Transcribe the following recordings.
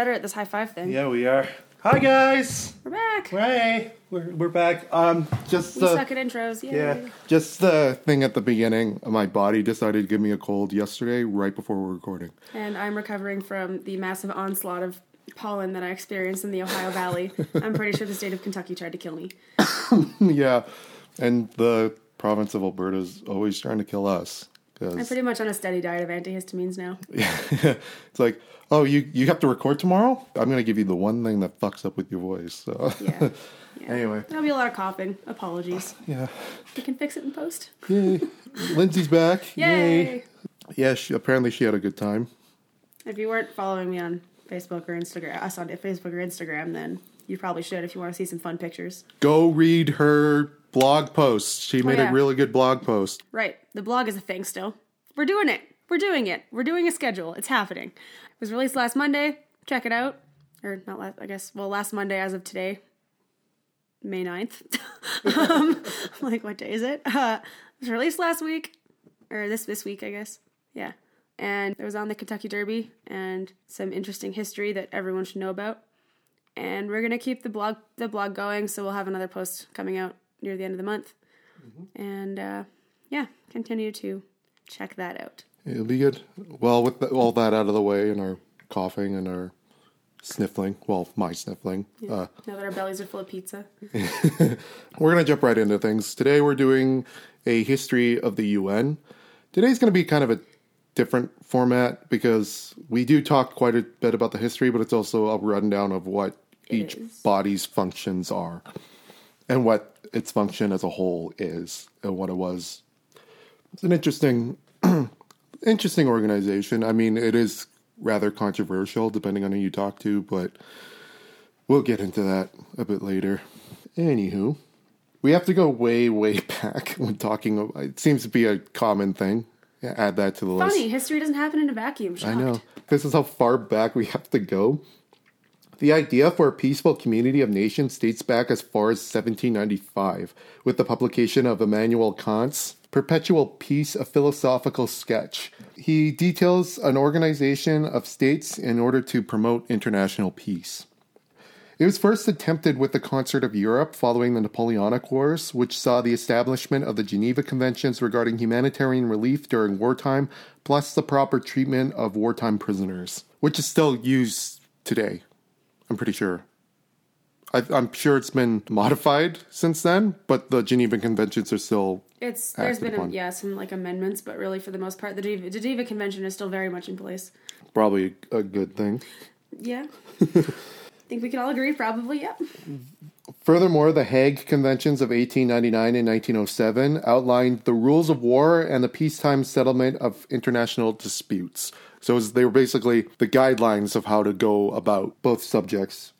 Better at this high five thing. Yeah, we are. Hi guys. We're back. Hey, we're we're back. Um, just we the suck at intros. Yay. yeah, just the thing at the beginning. My body decided to give me a cold yesterday, right before we're recording. And I'm recovering from the massive onslaught of pollen that I experienced in the Ohio Valley. I'm pretty sure the state of Kentucky tried to kill me. yeah, and the province of Alberta is always trying to kill us. I'm pretty much on a steady diet of antihistamines now. Yeah. It's like, oh, you you have to record tomorrow. I'm gonna give you the one thing that fucks up with your voice. So Yeah. yeah. anyway, There'll be a lot of coughing. Apologies. yeah, We can fix it in post. yay, Lindsay's back. Yay! Yeah, she, apparently she had a good time. If you weren't following me on Facebook or Instagram, us on Facebook or Instagram, then you probably should if you want to see some fun pictures. Go read her blog post. She oh, made Oh, yeah. a really good blog post. Right. The blog is a thing still. We're doing it. We're doing it. We're doing a schedule. It's happening. It was released last Monday. Check it out. Or not last, I guess, well, last Monday as of today, May 9th. um, like, what day is it? Uh, it was released last week, or this this week, I guess. Yeah. And it was on the Kentucky Derby and some interesting history that everyone should know about. And we're gonna keep the blog the blog going, so we'll have another post coming out near the end of the month. And uh, yeah, continue to check that out. It'll be good. Well, with the, all that out of the way and our coughing and our sniffling, well, my sniffling, uh, Now that our bellies are full of pizza. we're going to jump right into things. Today we're doing a history of the UN. Today's going to be kind of a different format because we do talk quite a bit about the history, but it's also a rundown of what each is. body's functions are and what its function as a whole is and what it was. It's an interesting interesting organization. I mean, it is rather controversial depending on who you talk to, but we'll get into that a bit later. Anywho, we have to go way, way back when talking. It seems to be a common thing. Add that to the list. Funny, history doesn't happen in a vacuum. I know. This is how far back we have to go. The idea for a peaceful community of nations dates back as far as 1795, with the publication of Immanuel Kant's Perpetual Peace, a philosophical sketch. He details an organization of states in order to promote international peace. It was first attempted with the Concert of Europe following the Napoleonic Wars, which saw the establishment of the Geneva Conventions regarding humanitarian relief during wartime, plus the proper treatment of wartime prisoners, which is still used today. I'm pretty sure. I, I'm sure it's been modified since then, but the Geneva Conventions are still. It's there's been a, yeah some like amendments, but really for the most part, the Geneva, the Geneva Convention is still very much in place. Probably a good thing. Yeah, I think we can all agree. Probably, yep. Furthermore, the Hague Conventions of 1899 and 1907 outlined the rules of war and the peacetime settlement of international disputes. So was- they were basically the guidelines of how to go about both subjects.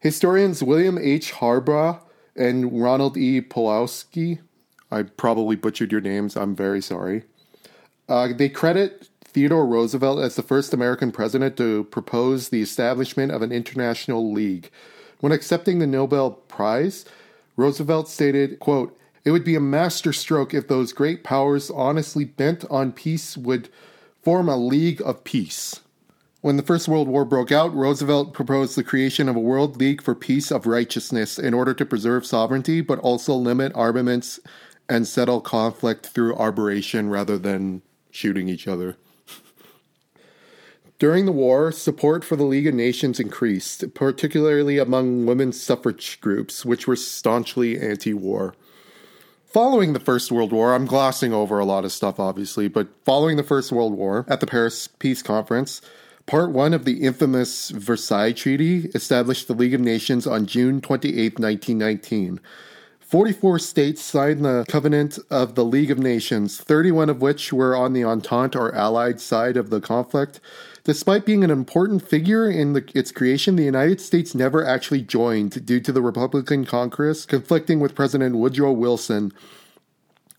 Historians William H. Harbaugh and Ronald E. Pulowski, I probably butchered your names, I'm very sorry. Uh, they credit Theodore Roosevelt as the first American president to propose the establishment of an international league. When accepting the Nobel Prize, Roosevelt stated, quote, It would be a masterstroke if those great powers honestly bent on peace would form a league of peace. When the First World War broke out, Roosevelt proposed the creation of a World League for Peace of Righteousness in order to preserve sovereignty, but also limit armaments and settle conflict through arbitration rather than shooting each other. During the war, support for the League of Nations increased, particularly among women's suffrage groups, which were staunchly anti war. Following the First World War, I'm glossing over a lot of stuff, obviously, but following the First World War, at the Paris Peace Conference, Part 1 of the infamous Versailles Treaty established the League of Nations on June 28, 1919. 44 states signed the Covenant of the League of Nations, 31 of which were on the Entente or Allied side of the conflict. Despite being an important figure in the, its creation, the United States never actually joined due to the Republican Congress conflicting with President Woodrow Wilson.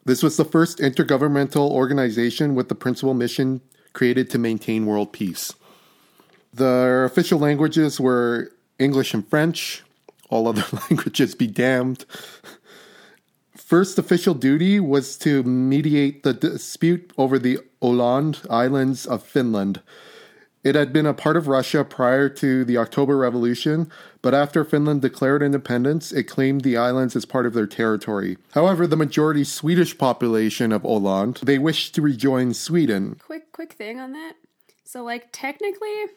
This was the first intergovernmental organization with the principal mission created to maintain world peace. Their official languages were English and French. All other languages be damned. First official duty was to mediate the dispute over the Åland Islands of Finland. It had been a part of Russia prior to the October Revolution, but after Finland declared independence, it claimed the islands as part of their territory. However, the majority Swedish population of Åland, they wished to rejoin Sweden. Quick, quick thing on that. So, like, technically,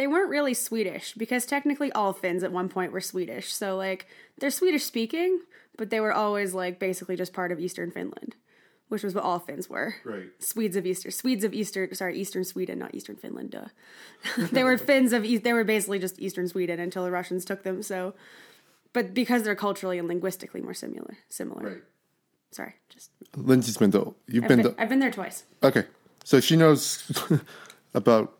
they weren't really Swedish because technically all Finns at one point were Swedish. So, like, they're Swedish speaking, but they were always, like, basically just part of Eastern Finland, which was what all Finns were. Right. Swedes of Eastern, Swedes of Eastern, sorry, Eastern Sweden, not Eastern Finland. Duh. they were Finns of, East, they were basically just Eastern Sweden until the Russians took them. So, but because they're culturally and linguistically more similar, similar. Right. Sorry, just Lindsay's been to, you've I've been been, to, I've been there twice. okay. So she knows about,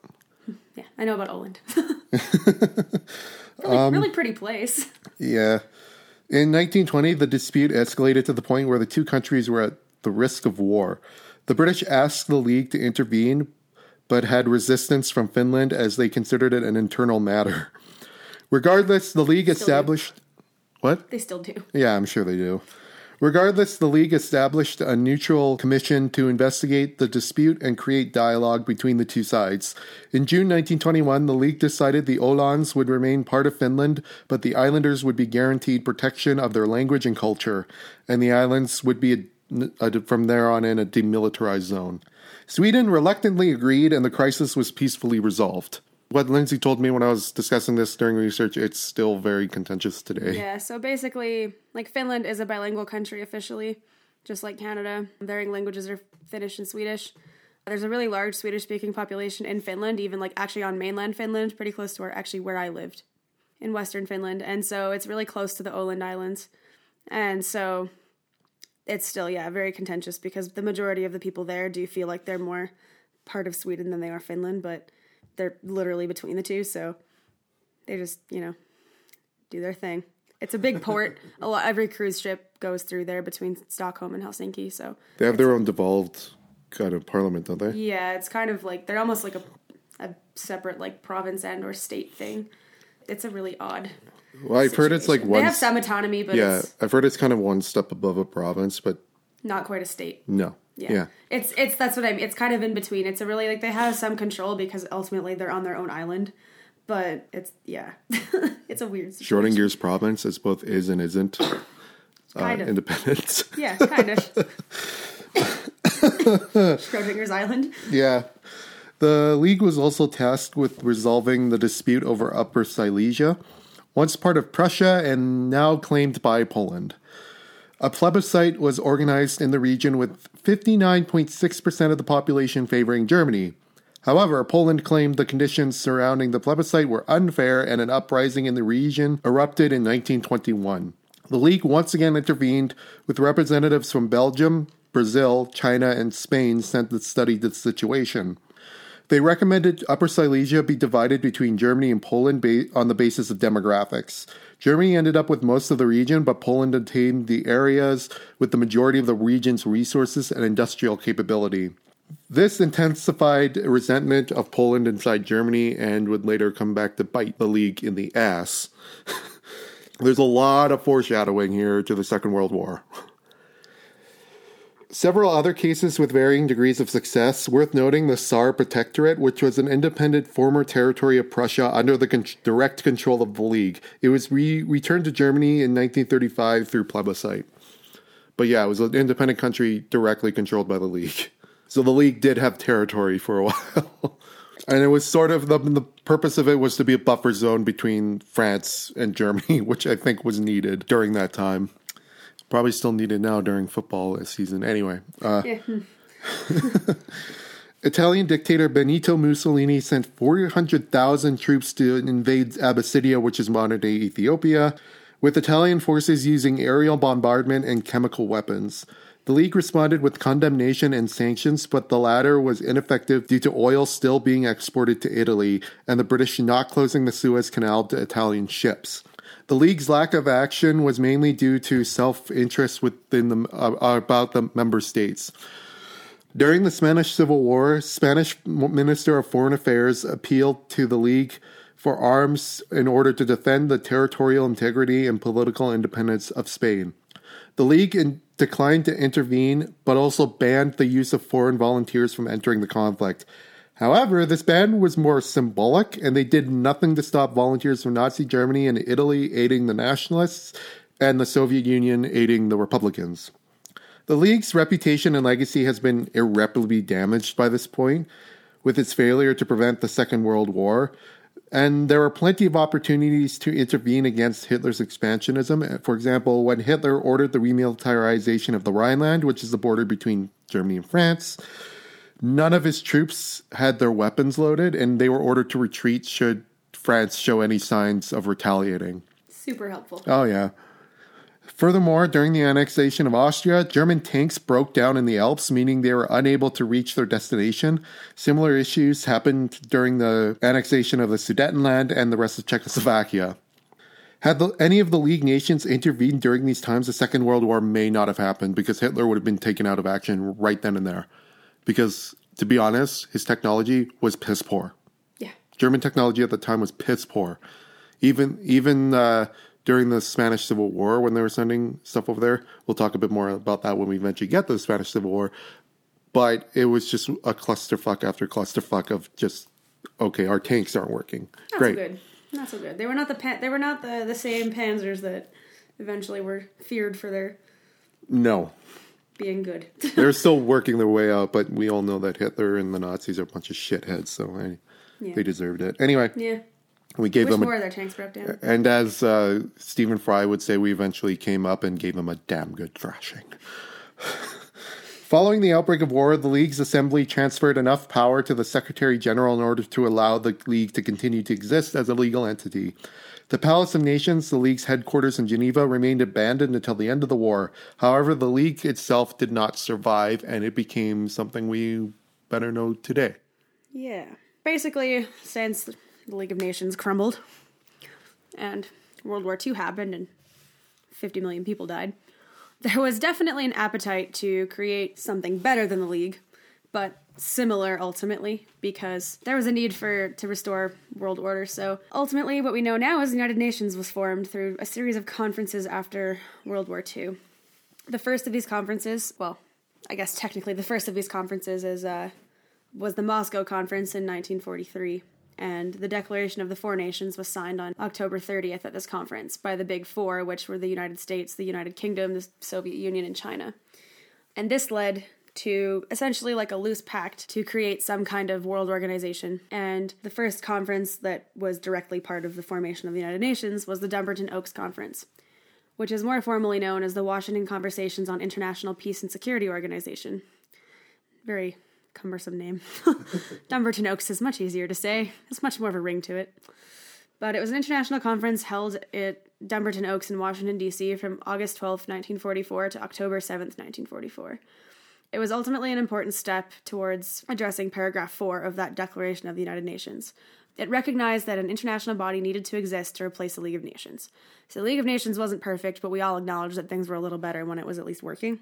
Yeah, I know about Åland. really, Um, really pretty place. yeah. In 1920, the dispute escalated to the point where the two countries were at the risk of war. The British asked the League to intervene, but had resistance from Finland as they considered it an internal matter. Regardless, the League established. What? They still do. Yeah, I'm sure they do. Regardless, the League established a neutral commission to investigate the dispute and create dialogue between the two sides. In June 1921, the League decided the Ålands would remain part of Finland, but the islanders would be guaranteed protection of their language and culture, and the islands would be, a, a, from there on in, a demilitarized zone. Sweden reluctantly agreed, and the crisis was peacefully resolved. What Lindsay told me when I was discussing this during research, it's still very contentious today. Yeah, so basically, like Finland is a bilingual country officially, just like Canada. Their languages are Finnish and Swedish. There's a really large Swedish speaking population in Finland, even like actually on mainland Finland, pretty close to where actually where I lived in western Finland. And so it's really close to the Åland Islands. And so it's still, yeah, very contentious because the majority of the people there do feel like they're more part of Sweden than they are Finland, but they're literally between the two, so they just, you know, do their thing. It's a big port. a lot every cruise ship goes through there between Stockholm and Helsinki, so They have their own devolved kind of parliament, don't they? yeah, it's kind of like they're almost like a a separate like province and or state thing. It's a really odd. Well, I've heard it's like They have some autonomy, but yeah, I've heard it's kind of one step above a province, but not quite a state. no. Yeah. Yeah. It's it's that's what I mean. It's kind of in between. It's a really like they have some control because ultimately they're on their own island. But it's yeah. it's a weird situation. Schrodinger's province is both is and isn't uh, Kind of. independent. Yeah, kind of. Schrodinger's island. yeah. The League was also tasked with resolving the dispute over Upper Silesia, once part of Prussia and now claimed by Poland. A plebiscite was organized in the region with 59.6% of the population favoring Germany. However, Poland claimed the conditions surrounding the plebiscite were unfair and an uprising in the region erupted in 1921. The League once again intervened with representatives from Belgium, Brazil, China, and Spain sent to study the situation. They recommended Upper Silesia be divided between Germany and Poland on the basis of demographics. Germany ended up with most of the region, but Poland obtained the areas with the majority of the region's resources and industrial capability. This intensified resentment of Poland inside Germany and would later come back to bite the League in the ass. There's a lot of foreshadowing here to the Second World War. Several other cases with varying degrees of success. Worth noting the Saar Protectorate, which was an independent former territory of Prussia under the con- direct control of the League. It was re- returned to Germany in 1935 through plebiscite. But yeah, it was an independent country directly controlled by the League. So the League did have territory for a while. and it was sort of the, the purpose of it was to be a buffer zone between France and Germany, which I think was needed during that time. Probably still needed now during football season. Anyway, uh, Yeah. Italian dictator Benito Mussolini sent 400,000 troops to invade Abyssinia, which is modern day Ethiopia, with Italian forces using aerial bombardment and chemical weapons. The League responded with condemnation and sanctions, but the latter was ineffective due to oil still being exported to Italy and the British not closing the Suez Canal to Italian ships. The League's lack of action was mainly due to self interest within the, uh, about the member states. During the Spanish Civil War, Spanish Minister of Foreign Affairs appealed to the League for arms in order to defend the territorial integrity and political independence of Spain. The League in- declined to intervene, but also banned the use of foreign volunteers from entering the conflict. However, this ban was more symbolic, and they did nothing to stop volunteers from Nazi Germany and Italy aiding the nationalists and the Soviet Union aiding the Republicans. The League's reputation and legacy has been irreparably damaged by this point, with its failure to prevent the Second World War. And there were plenty of opportunities to intervene against Hitler's expansionism. For example, when Hitler ordered the remilitarization of the Rhineland, which is the border between Germany and France, none of his troops had their weapons loaded, and they were ordered to retreat should France show any signs of retaliating. Super helpful. Oh, yeah. Furthermore, during the annexation of Austria, German tanks broke down in the Alps, meaning they were unable to reach their destination. Similar issues happened during the annexation of the Sudetenland and the rest of Czechoslovakia. Had the, any of the League nations intervened during these times, the Second World War may not have happened because Hitler would have been taken out of action right then and there. Because, to be honest, his technology was piss poor. Yeah. German technology at the time was piss poor. Even even uh, during the Spanish Civil War when they were sending stuff over there. We'll talk a bit more about that when we eventually get to the Spanish Civil War. But it was just a clusterfuck after clusterfuck of just okay, our tanks aren't working. Not Great. so good. Not so good. They were not the pan- they were not the, the same panzers that eventually were feared for their No. Being good. They're still working their way out, but we all know that Hitler and the Nazis are a bunch of shitheads, so I, Yeah. they deserved it. Anyway, yeah. we gave Wish them a more of their tanks broke down. And as uh, Stephen Fry would say, we eventually came up and gave him a damn good thrashing. Following the outbreak of war, the League's assembly transferred enough power to the Secretary General in order to allow the League to continue to exist as a legal entity. The Palace of Nations, the League's headquarters in Geneva, remained abandoned until the end of the war. However, the League itself did not survive, and it became something we better know today. Yeah. Basically, since the League of Nations crumbled and World War II happened and 50 million people died, there was definitely an appetite to create something better than the League, but similar ultimately because there was a need for to restore world order. So ultimately what we know now is the United Nations was formed through a series of conferences after World War II. The first of these conferences, well, I guess technically the first of these conferences is uh, was the Moscow Conference in 1943, and the Declaration of the Four Nations was signed on October 30th at this conference by the Big Four, which were the United States, the United Kingdom, the Soviet Union, and China. And this led to essentially like a loose pact to create some kind of world organization. And the first conference that was directly part of the formation of the United Nations was the Dumbarton Oaks Conference, which is more formally known as the Washington Conversations on International Peace and Security Organization. Very cumbersome name. Dumbarton Oaks is much easier to say. It's much more of a ring to it. But it was an international conference held at Dumbarton Oaks in Washington, D.C. from August 12th, 1944 to October 7th, 1944. It was ultimately an important step towards addressing paragraph 4 of that Declaration of the United Nations. It recognized that an international body needed to exist to replace the League of Nations. So the League of Nations wasn't perfect, but we all acknowledged that things were a little better when it was at least working.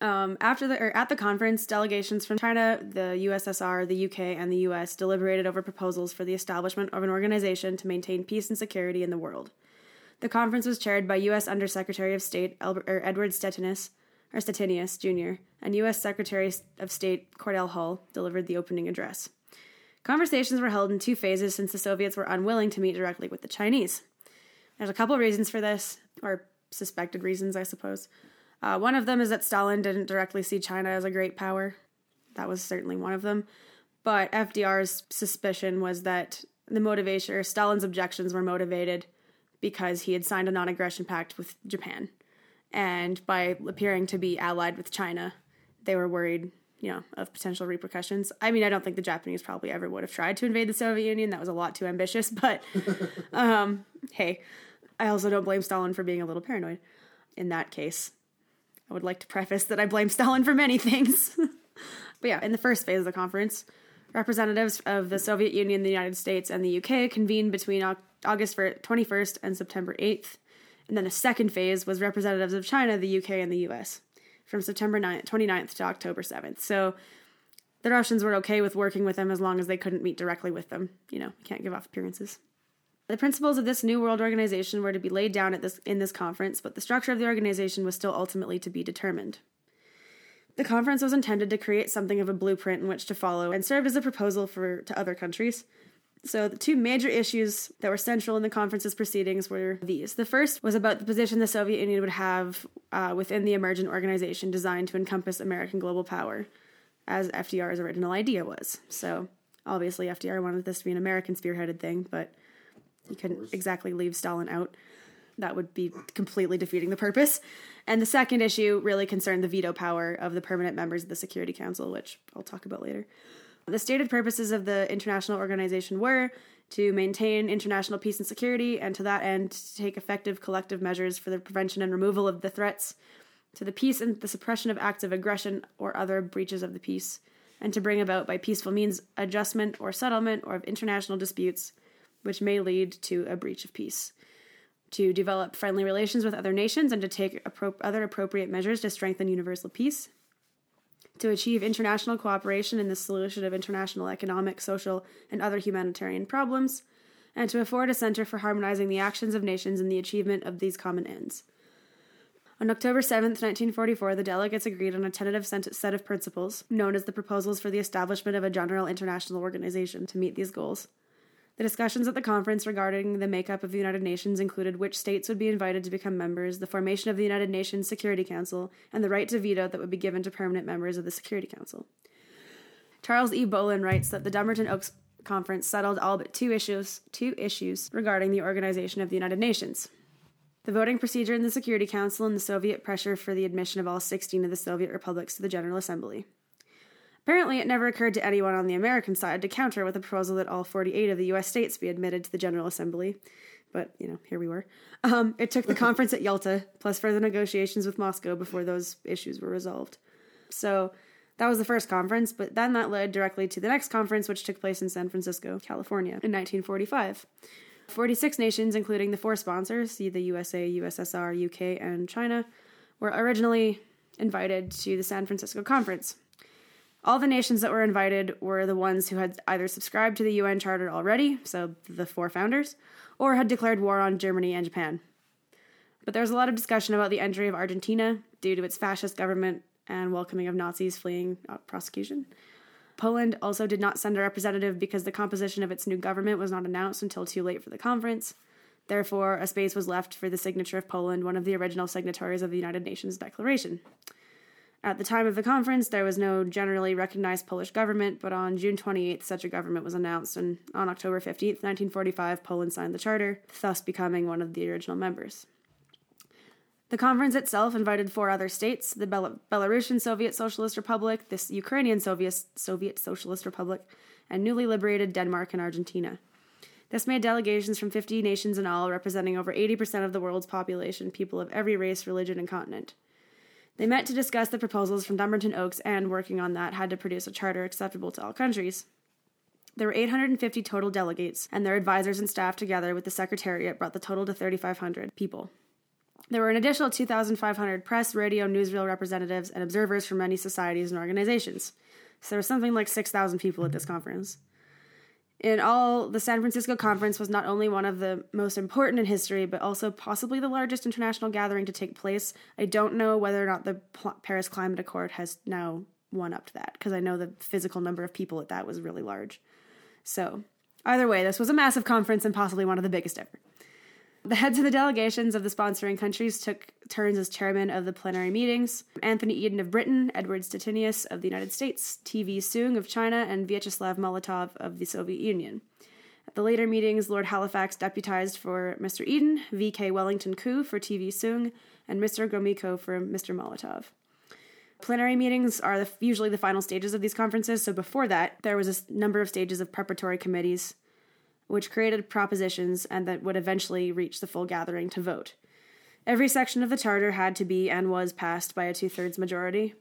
Um, after the or at the conference, delegations from China, the USSR, the UK, and the US deliberated over proposals for the establishment of an organization to maintain peace and security in the world. The conference was chaired by U.S. Undersecretary of State Edward Stettinius, or Jr., and U.S. Secretary of State Cordell Hull delivered the opening address. Conversations were held in two phases since the Soviets were unwilling to meet directly with the Chinese. There's a couple of reasons for this, or suspected reasons, I suppose. Uh, one of them is that Stalin didn't directly see China as a great power. That was certainly one of them. But FDR's suspicion was that the motivation, or Stalin's objections were motivated because he had signed a non aggression pact with Japan. And by appearing to be allied with China, they were worried, you know, of potential repercussions. I mean, I don't think the Japanese probably ever would have tried to invade the Soviet Union. That was a lot too ambitious. But um, hey, I also don't blame Stalin for being a little paranoid in that case. I would like to preface that I blame Stalin for many things. but yeah, in the first phase of the conference, representatives of the Soviet Union, the United States, and the UK convened between August 21st and September 8th. And then a second phase was representatives of China, the UK, and the US from September 9th, 29th to October 7th. So the Russians were okay with working with them as long as they couldn't meet directly with them. You know, you can't give off appearances. The principles of this new world organization were to be laid down at this in this conference, but the structure of the organization was still ultimately to be determined. The conference was intended to create something of a blueprint in which to follow and served as a proposal for to other countries. So, the two major issues that were central in the conference's proceedings were these. The first was about the position the Soviet Union would have uh, within the emergent organization designed to encompass American global power, as FDR's original idea was. So, obviously, FDR wanted this to be an American spearheaded thing, but he couldn't exactly leave Stalin out. That would be completely defeating the purpose. And the second issue really concerned the veto power of the permanent members of the Security Council, which I'll talk about later. The stated purposes of the international organization were to maintain international peace and security, and to that end, to take effective collective measures for the prevention and removal of the threats to the peace and the suppression of acts of aggression or other breaches of the peace, and to bring about by peaceful means adjustment or settlement or of international disputes which may lead to a breach of peace. To develop friendly relations with other nations and to take appro- other appropriate measures to strengthen universal peace to achieve international cooperation in the solution of international economic, social, and other humanitarian problems, and to afford a center for harmonizing the actions of nations in the achievement of these common ends. On October 7, 1944, the delegates agreed on a tentative set of principles, known as the Proposals for the Establishment of a General International Organization, to meet these goals. The discussions at the conference regarding the makeup of the United Nations included which states would be invited to become members, the formation of the United Nations Security Council, and the right to veto that would be given to permanent members of the Security Council. Charles E. Bohlen writes that the Dumbarton Oaks Conference settled all but two issues, two issues regarding the organization of the United Nations. The voting procedure in the Security Council and the Soviet pressure for the admission of all 16 of the Soviet republics to the General Assembly. Apparently, it never occurred to anyone on the American side to counter with a proposal that all 48 of the U.S. states be admitted to the General Assembly. But, you know, here we were. Um, it took the conference at Yalta, plus further negotiations with Moscow before those issues were resolved. So, that was the first conference, but then that led directly to the next conference, which took place in San Francisco, California, in 1945. 46 nations, including the four sponsors, the USA, USSR, UK, and China, were originally invited to the San Francisco conference. All the nations that were invited were the ones who had either subscribed to the UN Charter already, so the four founders, or had declared war on Germany and Japan. But there was a lot of discussion about the entry of Argentina due to its fascist government and welcoming of Nazis fleeing uh, prosecution. Poland also did not send a representative because the composition of its new government was not announced until too late for the conference. Therefore, a space was left for the signature of Poland, one of the original signatories of the United Nations Declaration. At the time of the conference, there was no generally recognized Polish government, but on June 28th, such a government was announced, and on October 15th, 1945, Poland signed the charter, thus becoming one of the original members. The conference itself invited four other states the Bel- Belarusian Soviet Socialist Republic, the Ukrainian Soviet, Soviet Socialist Republic, and newly liberated Denmark and Argentina. This made delegations from 50 nations in all, representing over 80% of the world's population, people of every race, religion, and continent. They met to discuss the proposals from Dumbarton Oaks and, working on that, had to produce a charter acceptable to all countries. There were 850 total delegates, and their advisors and staff, together with the Secretariat, brought the total to 3,500 people. There were an additional 2,500 press, radio, newsreel representatives, and observers from many societies and organizations. So there was something like 6,000 people at this conference. In all, the San Francisco Conference was not only one of the most important in history, but also possibly the largest international gathering to take place. I don't know whether or not the Paris Climate Accord has now won up to that, because I know the physical number of people at that was really large. So, either way, this was a massive conference and possibly one of the biggest ever. The heads of the delegations of the sponsoring countries took turns as chairman of the plenary meetings. Anthony Eden of Britain, Edward Stettinius of the United States, T.V. Soong of China, and Vyacheslav Molotov of the Soviet Union. At the later meetings, Lord Halifax deputized for Mr. Eden, V.K. Wellington Koo for T.V. Soong, and Mr. Gromyko for Mr. Molotov. Plenary meetings are the, usually the final stages of these conferences, so before that, there was a number of stages of preparatory committees which created propositions and that would eventually reach the full gathering to vote. Every section of the charter had to be and was passed by a two thirds majority.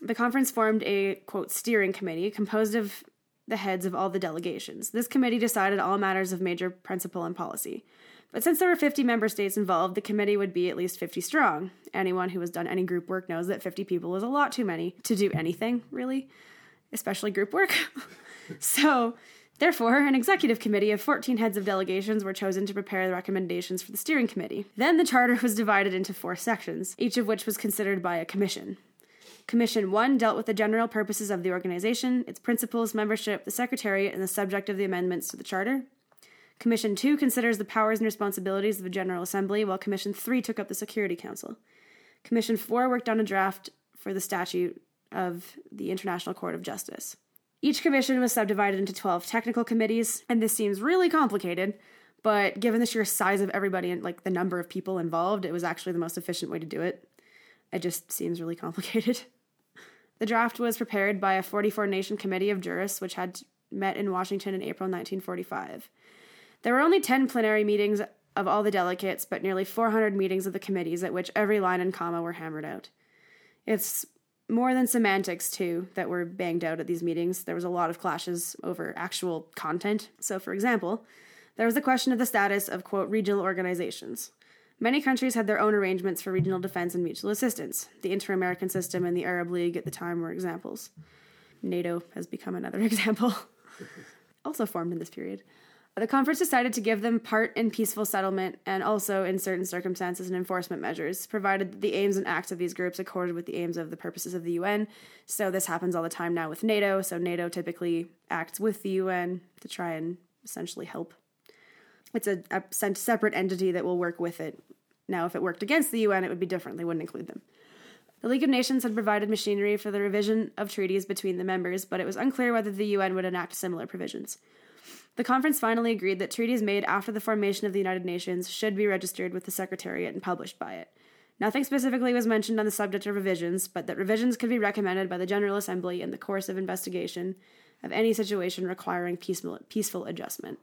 The conference formed a, quote, steering committee composed of the heads of all the delegations. This committee decided all matters of major principle and policy. But since there were 50 member states involved, the committee would be at least 50 strong. Anyone who has done any group work knows that 50 people is a lot too many to do anything, really, especially group work. so Therefore, an executive committee of 14 heads of delegations were chosen to prepare the recommendations for the steering committee. Then the charter was divided into four sections, each of which was considered by a commission. Commission 1 dealt with the general purposes of the organization, its principles, membership, the secretariat, and the subject of the amendments to the charter. Commission 2 considers the powers and responsibilities of a General Assembly, while Commission 3 took up the Security Council. Commission 4 worked on a draft for the statute of the International Court of Justice. Each commission was subdivided into 12 technical committees, and this seems really complicated, but given the sheer size of everybody and like the number of people involved, it was actually the most efficient way to do it. It just seems really complicated. The draft was prepared by a 44 nation committee of jurists, which had met in Washington in April 1945. There were only 10 plenary meetings of all the delegates, but nearly 400 meetings of the committees at which every line and comma were hammered out. It's more than semantics, too, that were banged out at these meetings. There was a lot of clashes over actual content. So, for example, there was the question of the status of, quote, regional organizations. Many countries had their own arrangements for regional defense and mutual assistance. The Inter American System and the Arab League at the time were examples. NATO has become another example, also formed in this period. The conference decided to give them part in peaceful settlement and also, in certain circumstances, in enforcement measures, provided that the aims and acts of these groups accorded with the aims of the purposes of the UN. So, this happens all the time now with NATO. So, NATO typically acts with the UN to try and essentially help. It's a, a separate entity that will work with it. Now, if it worked against the UN, it would be different. They wouldn't include them. The League of Nations had provided machinery for the revision of treaties between the members, but it was unclear whether the UN would enact similar provisions. The conference finally agreed that treaties made after the formation of the United Nations should be registered with the Secretariat and published by it. Nothing specifically was mentioned on the subject of revisions, but that revisions could be recommended by the General Assembly in the course of investigation of any situation requiring peaceful, peaceful adjustment.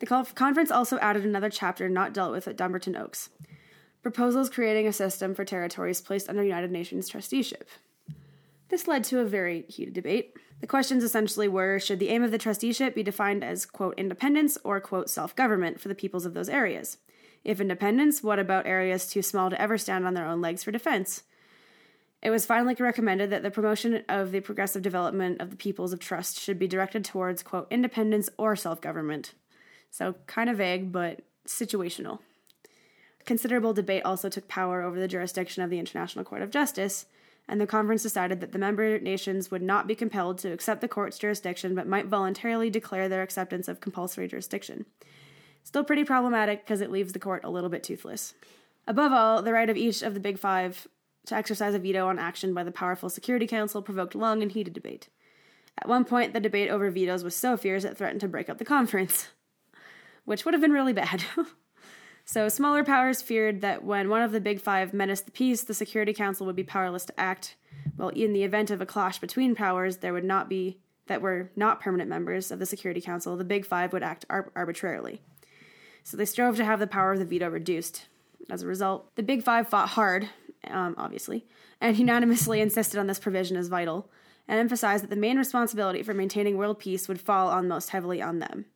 The conference also added another chapter not dealt with at Dumbarton Oaks proposals creating a system for territories placed under United Nations trusteeship. This led to a very heated debate. The questions essentially were should the aim of the trusteeship be defined as, quote, independence or, quote, self government for the peoples of those areas? If independence, what about areas too small to ever stand on their own legs for defense? It was finally recommended that the promotion of the progressive development of the peoples of trust should be directed towards, quote, independence or self government. So, kind of vague, but situational. Considerable debate also took power over the jurisdiction of the International Court of Justice, and the conference decided that the member nations would not be compelled to accept the court's jurisdiction but might voluntarily declare their acceptance of compulsory jurisdiction. Still pretty problematic because it leaves the court a little bit toothless. Above all, the right of each of the Big Five to exercise a veto on action by the powerful Security Council provoked long and heated debate. At one point, the debate over vetoes was so fierce it threatened to break up the conference, which would have been really bad. So, smaller powers feared that when one of the Big Five menaced the peace, the Security Council would be powerless to act. Well, in the event of a clash between powers, there would not be that were not permanent members of the Security Council, the Big Five would act ar- arbitrarily. So they strove to have the power of the veto reduced. As a result, the Big Five fought hard, um, obviously, and unanimously insisted on this provision as vital, and emphasized that the main responsibility for maintaining world peace would fall on most heavily on them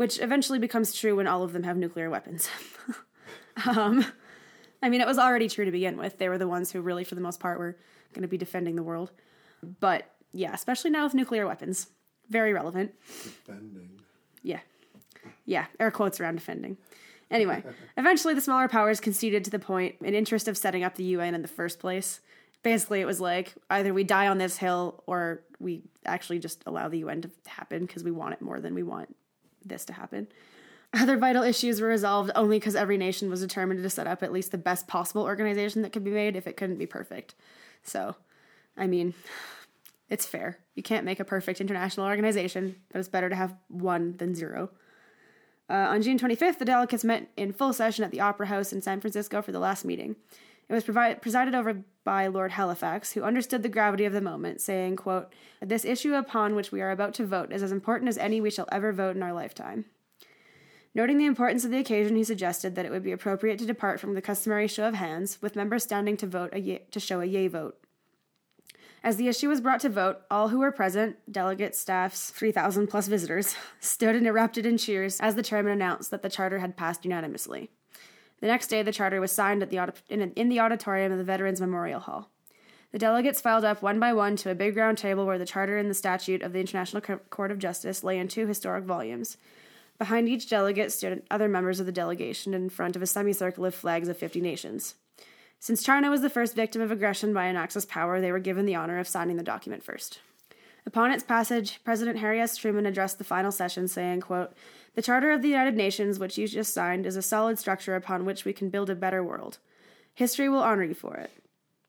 which eventually becomes true when all of them have nuclear weapons. um, I mean, it was already true to begin with. They were the ones who, really, for the most part, were going to be defending the world. But yeah, especially now with nuclear weapons, very relevant. Defending. Yeah, yeah, air quotes around defending. Anyway, eventually the smaller powers conceded to the point in interest of setting up the UN in the first place. Basically, it was like either we die on this hill or we actually just allow the UN to happen because we want it more than we want this to happen. Other vital issues were resolved only because every nation was determined to set up at least the best possible organization that could be made if it couldn't be perfect. So, I mean, it's fair. You can't make a perfect international organization, but it's better to have one than zero. Uh, on June 25th, the delegates met in full session at the Opera House in San Francisco for the last meeting. It was presided over by Lord Halifax, who understood the gravity of the moment, saying, quote, This issue upon which we are about to vote is as important as any we shall ever vote in our lifetime. Noting the importance of the occasion, he suggested that it would be appropriate to depart from the customary show of hands, with members standing to vote a yea, to show a yea vote. As the issue was brought to vote, all who were present, delegates, staffs, 3,000 plus visitors, stood and erupted in cheers as the chairman announced that the charter had passed unanimously. The next day, the charter was signed at the, in, the auditorium of the Veterans Memorial Hall. The delegates filed up one by one to a big round table where the charter and the statute of the International Court of Justice lay in two historic volumes. Behind each delegate stood other members of the delegation in front of a semicircle of flags of 50 nations. Since China was the first victim of aggression by an Axis power, they were given the honor of signing the document first. Upon its passage, President Harry S. Truman addressed the final session, saying, quote, The Charter of the United Nations, which you just signed, is a solid structure upon which we can build a better world. History will honor you for it.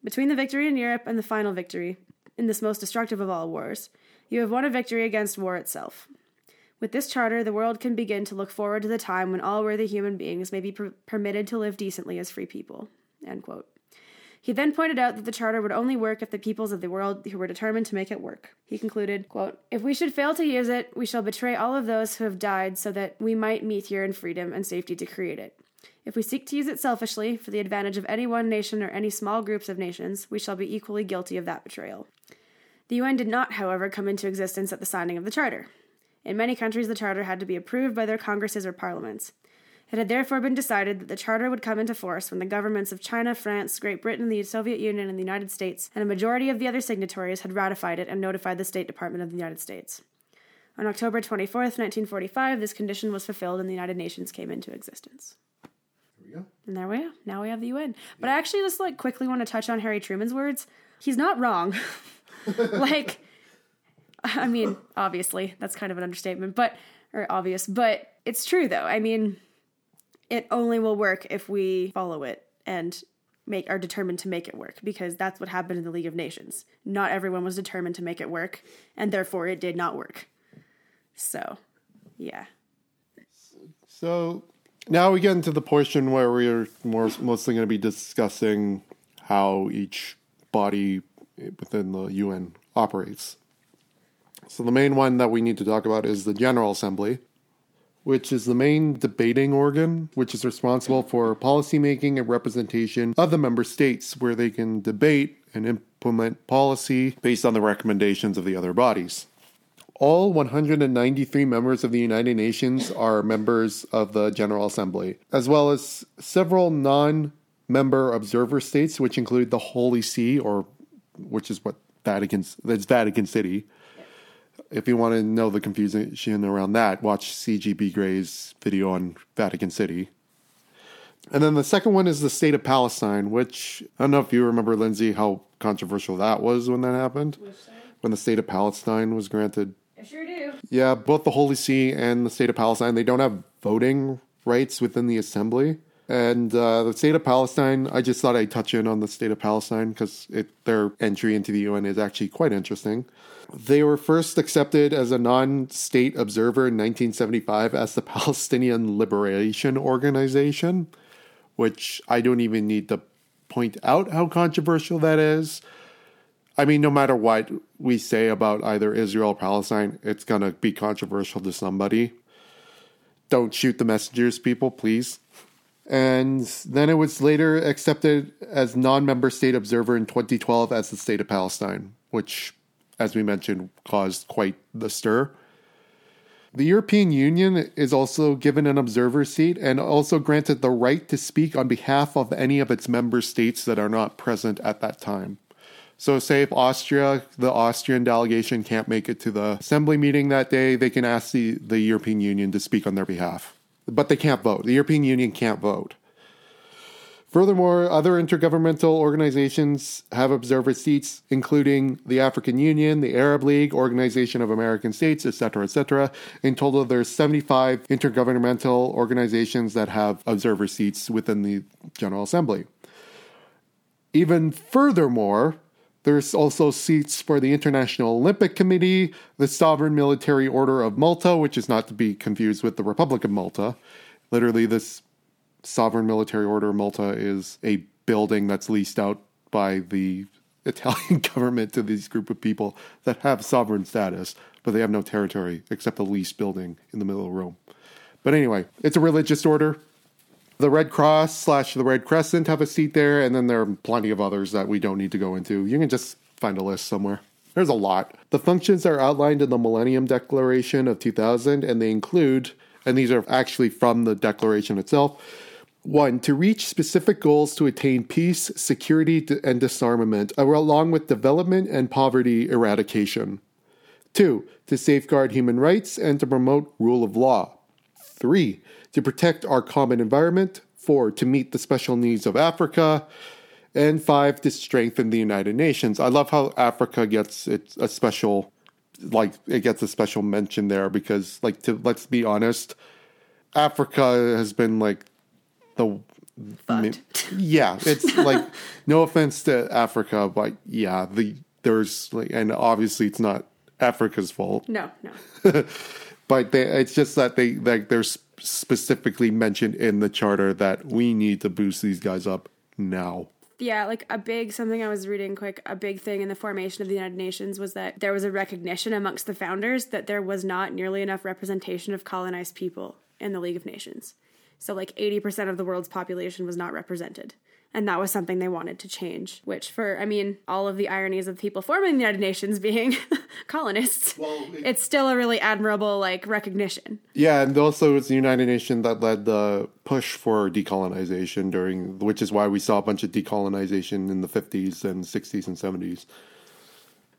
Between the victory in Europe and the final victory, in this most destructive of all wars, you have won a victory against war itself. With this charter, the world can begin to look forward to the time when all worthy human beings may be per- permitted to live decently as free people. End quote. He then pointed out that the charter would only work if the peoples of the world who were determined to make it work. He concluded, quote, If we should fail to use it, we shall betray all of those who have died so that we might meet here in freedom and safety to create it. If we seek to use it selfishly, for the advantage of any one nation or any small groups of nations, we shall be equally guilty of that betrayal. The UN did not, however, come into existence at the signing of the Charter. In many countries, the Charter had to be approved by their congresses or parliaments. It had therefore been decided that the Charter would come into force when the governments of China, France, Great Britain, the Soviet Union, and the United States, and a majority of the other signatories had ratified it and notified the State Department of the United States. On October 24, 1945, this condition was fulfilled and the United Nations came into existence. There we go. And there we are. Now we have the UN. But I actually just like quickly want to touch on Harry Truman's words. He's not wrong. like I mean, obviously, that's kind of an understatement, but or obvious, but it's true though. I mean, it only will work if we follow it and make are determined to make it work because that's what happened in the League of Nations. Not everyone was determined to make it work, and therefore it did not work. So, yeah. So now we get into the portion where we're more, mostly going to be discussing how each body within the UN operates. So the main one that we need to talk about is the General Assembly, which is the main debating organ, which is responsible for policymaking and representation of the member states, where they can debate and implement policy based on the recommendations of the other bodies. All 193 members of the United Nations are members of the General Assembly, as well as several non member observer states, which include the Holy See, or which is what Vatican, that's Vatican City. If you want to know the confusion around that, watch CGP Grey's video on Vatican City. And then the second one is the state of Palestine, which I don't know if you remember, Lindsay, how controversial that was when that happened. When the state of Palestine was granted I sure do. yeah, both the Holy See and the state of Palestine, they don't have voting rights within the assembly. And uh, the state of Palestine, I just thought I'd touch in on the state of Palestine because their entry into the UN is actually quite interesting. They were first accepted as a non state observer in 1975 as the Palestinian Liberation Organization, which I don't even need to point out how controversial that is. I mean, no matter what we say about either Israel or Palestine, it's going to be controversial to somebody. Don't shoot the messengers, people, please. And then it was later accepted as non member state observer in 2012 as the state of Palestine, which, as we mentioned, caused quite the stir. The European Union is also given an observer seat and also granted the right to speak on behalf of any of its member states that are not present at that time. So, say if Austria, the Austrian delegation can't make it to the assembly meeting that day, they can ask the, the European Union to speak on their behalf. But they can't vote. The European Union can't vote. Furthermore, other intergovernmental organizations have observer seats, including the African Union, the Arab League, Organization of American States, etc., etc. In total, there's 75 intergovernmental organizations that have observer seats within the General Assembly. Even furthermore, there's also seats for the International Olympic Committee, the Sovereign Military Order of Malta, which is not to be confused with the Republic of Malta. Literally, this Sovereign Military Order Malta is a building that's leased out by the Italian government to these group of people that have sovereign status, but they have no territory except a leased building in the middle of Rome. But anyway, it's a religious order. The Red Cross slash the Red Crescent have a seat there, and then there are plenty of others that we don't need to go into. You can just find a list somewhere. There's a lot. The functions are outlined in the Millennium Declaration of 2000, and they include, and these are actually from the declaration itself, one, to reach specific goals to attain peace, security, and disarmament, uh, along with development and poverty eradication. Two, to safeguard human rights and to promote rule of law. Three, to protect our common environment. Four, to meet the special needs of Africa. And five, to strengthen the United Nations. I love how Africa gets its a special, like it gets a special mention there because, like, to let's be honest, Africa has been like the yeah, it's like no offense to Africa, but yeah, the there's like, and obviously it's not Africa's fault, No, no. but they, it's just that they like they're specifically mentioned in the charter that we need to boost these guys up now. Yeah, like a big something I was reading quick, a big thing in the formation of the United Nations was that there was a recognition amongst the founders that there was not nearly enough representation of colonized people in the League of Nations. So like 80% of the world's population was not represented. And that was something they wanted to change, which for I mean, all of the ironies of people forming the United Nations being colonists, Well, it- it's still a really admirable like recognition. Yeah, and also it's the United Nations that led the push for decolonization during, which is why we saw a bunch of decolonization in the 50s and 60s and 70s.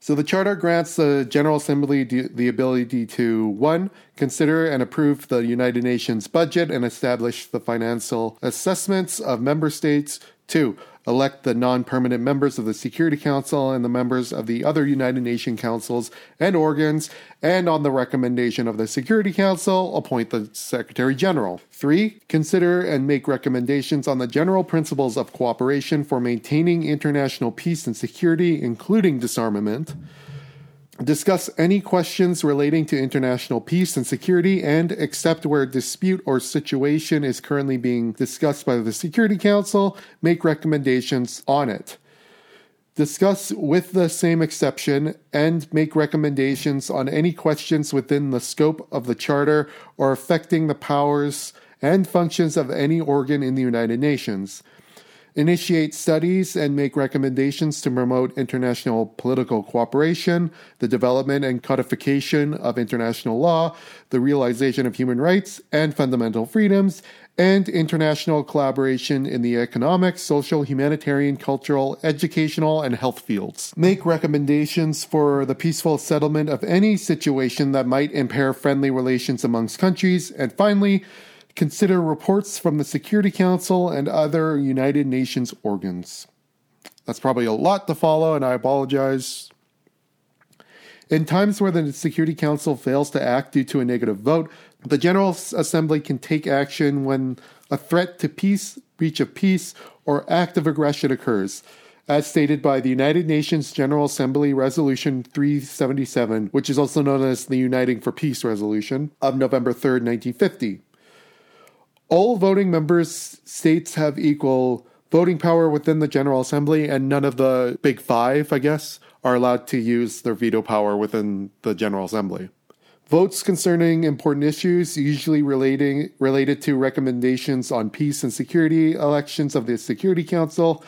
So the charter grants the General Assembly the ability to one consider and approve the United Nations budget and establish the financial assessments of member states. Two, elect the non-permanent members of the Security Council and the members of the other United Nations councils and organs, and on the recommendation of the Security Council, appoint the Secretary General. Three, consider and make recommendations on the general principles of cooperation for maintaining international peace and security, including disarmament discuss any questions relating to international peace and security, and except where a dispute or situation is currently being discussed by the Security Council, make recommendations on it. Discuss with the same exception and make recommendations on any questions within the scope of the Charter or affecting the powers and functions of any organ in the United Nations initiate studies and make recommendations to promote international political cooperation, the development and codification of international law, the realization of human rights and fundamental freedoms, and international collaboration in the economic, social, humanitarian, cultural, educational, and health fields. Make recommendations for the peaceful settlement of any situation that might impair friendly relations amongst countries. And finally, consider reports from the Security Council and other United Nations organs. That's probably a lot to follow, and I apologize. In times where the Security Council fails to act due to a negative vote, the General Assembly can take action when a threat to peace, breach of peace, or act of aggression occurs, as stated by the United Nations General Assembly Resolution 377, which is also known as the Uniting for Peace Resolution of November 3rd, 1950 all voting members states have equal voting power within the General Assembly, and none of the big five, I guess, are allowed to use their veto power within the General Assembly. Votes concerning important issues, usually relating related to recommendations on peace and security elections of the Security Council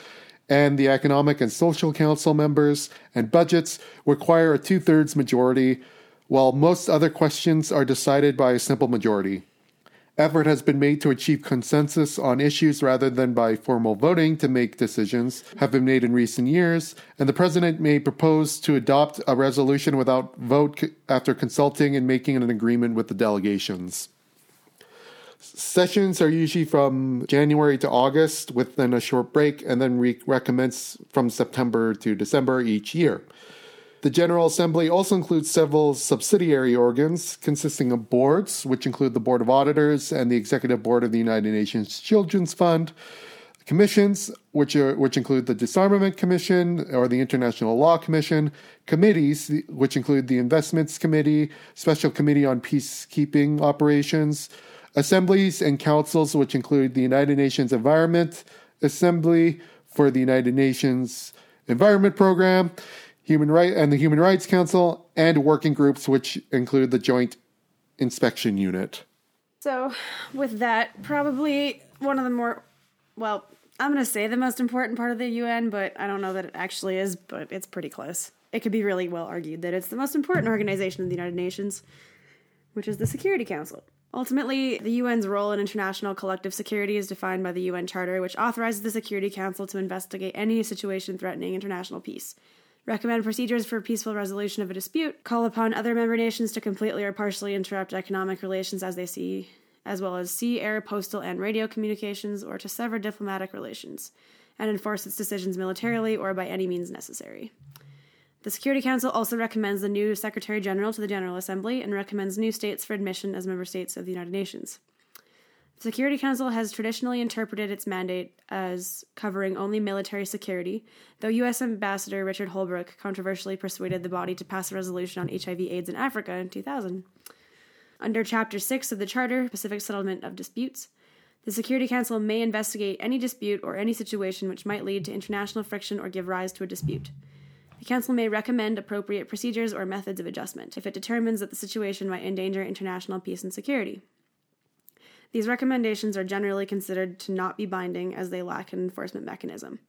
and the Economic and Social Council members and budgets, require a two thirds majority, while most other questions are decided by a simple majority. Effort has been made to achieve consensus on issues rather than by formal voting to make decisions have been made in recent years, and the president may propose to adopt a resolution without vote after consulting and making an agreement with the delegations. Sessions are usually from January to August, with then a short break, and then re- recommence from September to December each year. The General Assembly also includes several subsidiary organs consisting of boards, which include the Board of Auditors and the Executive Board of the United Nations Children's Fund, commissions, which are which include the Disarmament Commission or the International Law Commission, committees, which include the Investments Committee, Special Committee on Peacekeeping Operations, assemblies and councils, which include the United Nations Environment Assembly for the United Nations Environment Program, Human Right and the Human Rights Council, and working groups, which include the Joint Inspection Unit. So, with that, probably one of the more, well, I'm going to say the most important part of the UN, but I don't know that it actually is, but it's pretty close. It could be really well argued that it's the most important organization of the United Nations, which is the Security Council. Ultimately, the UN's role in international collective security is defined by the UN Charter, which authorizes the Security Council to investigate any situation threatening international peace recommend procedures for peaceful resolution of a dispute, call upon other member nations to completely or partially interrupt economic relations as they see, as well as sea, air, postal, and radio communications, or to sever diplomatic relations, and enforce its decisions militarily or by any means necessary. The Security Council also recommends the new Secretary General to the General Assembly and recommends new states for admission as member states of the United Nations. Security Council has traditionally interpreted its mandate as covering only military security, though U.S. Ambassador Richard Holbrooke controversially persuaded the body to pass a resolution on HIV/AIDS in Africa in 2000. Under Chapter 6 of the Charter, Pacific Settlement of Disputes, the Security Council may investigate any dispute or any situation which might lead to international friction or give rise to a dispute. The Council may recommend appropriate procedures or methods of adjustment if it determines that the situation might endanger international peace and security. These recommendations are generally considered to not be binding as they lack an enforcement mechanism.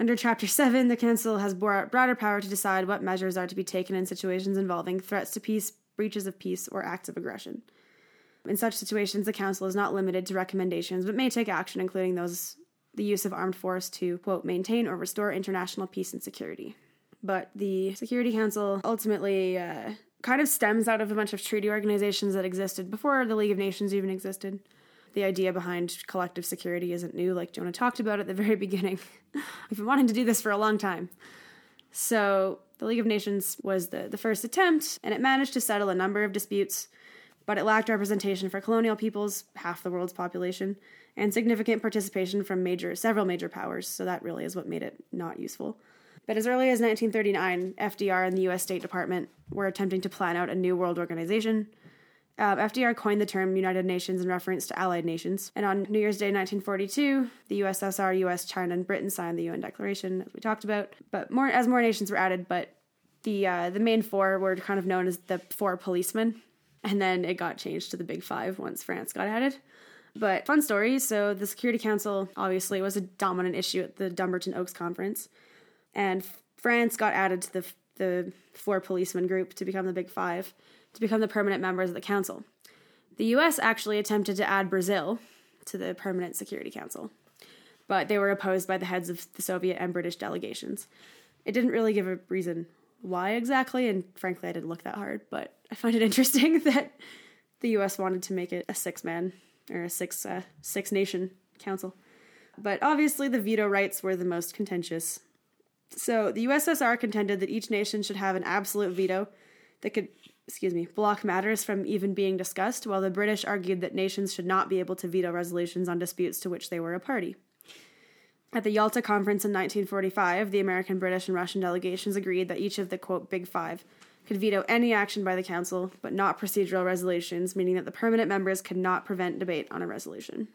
Under Chapter 7, the Council has broader power to decide what measures are to be taken in situations involving threats to peace, breaches of peace, or acts of aggression. In such situations, the Council is not limited to recommendations but may take action, including those the use of armed force to, quote, maintain or restore international peace and security. But the Security Council ultimately uh, kind of stems out of a bunch of treaty organizations that existed before the League of Nations even existed the idea behind collective security isn't new, like Jonah talked about at the very beginning. I've been wanting to do this for a long time. So, the League of Nations was the, the first attempt, and it managed to settle a number of disputes, but it lacked representation for colonial peoples, half the world's population, and significant participation from major several major powers, so that really is what made it not useful. But as early as 1939, FDR and the US State Department were attempting to plan out a new world organization uh, FDR coined the term United Nations in reference to allied nations. And on New Year's Day 1942, the USSR, US, China, and Britain signed the UN Declaration, as we talked about. But more as more nations were added, but the uh, the main four were kind of known as the four policemen, and then it got changed to the Big Five once France got added. But fun story. So the Security Council obviously was a dominant issue at the Dumbarton Oaks Conference, and France got added to the the four policemen group to become the Big Five to become the permanent members of the council. The US actually attempted to add Brazil to the Permanent Security Council, but they were opposed by the heads of the Soviet and British delegations. It didn't really give a reason why exactly, and frankly, I didn't look that hard, but I find it interesting that the US wanted to make it a six man or a six uh, six nation council. But obviously, the veto rights were the most contentious. So the USSR contended that each nation should have an absolute veto that could excuse me, block matters from even being discussed, while the British argued that nations should not be able to veto resolutions on disputes to which they were a party. At the Yalta Conference in 1945, the American, British, and Russian delegations agreed that each of the quote Big Five could veto any action by the Council, but not procedural resolutions, meaning that the permanent members could not prevent debate on a resolution.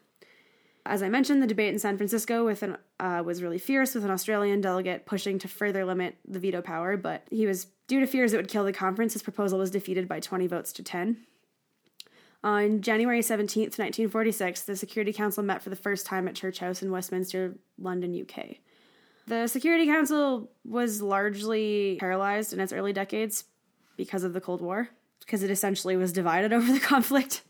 As I mentioned, the debate in San Francisco with an, uh, was really fierce, with an Australian delegate pushing to further limit the veto power, but he was due to fears it would kill the conference. His proposal was defeated by 20 votes to 10. On January 17th, 1946, the Security Council met for the first time at Church House in Westminster, London, UK. The Security Council was largely paralyzed in its early decades because of the Cold War, because it essentially was divided over the conflict.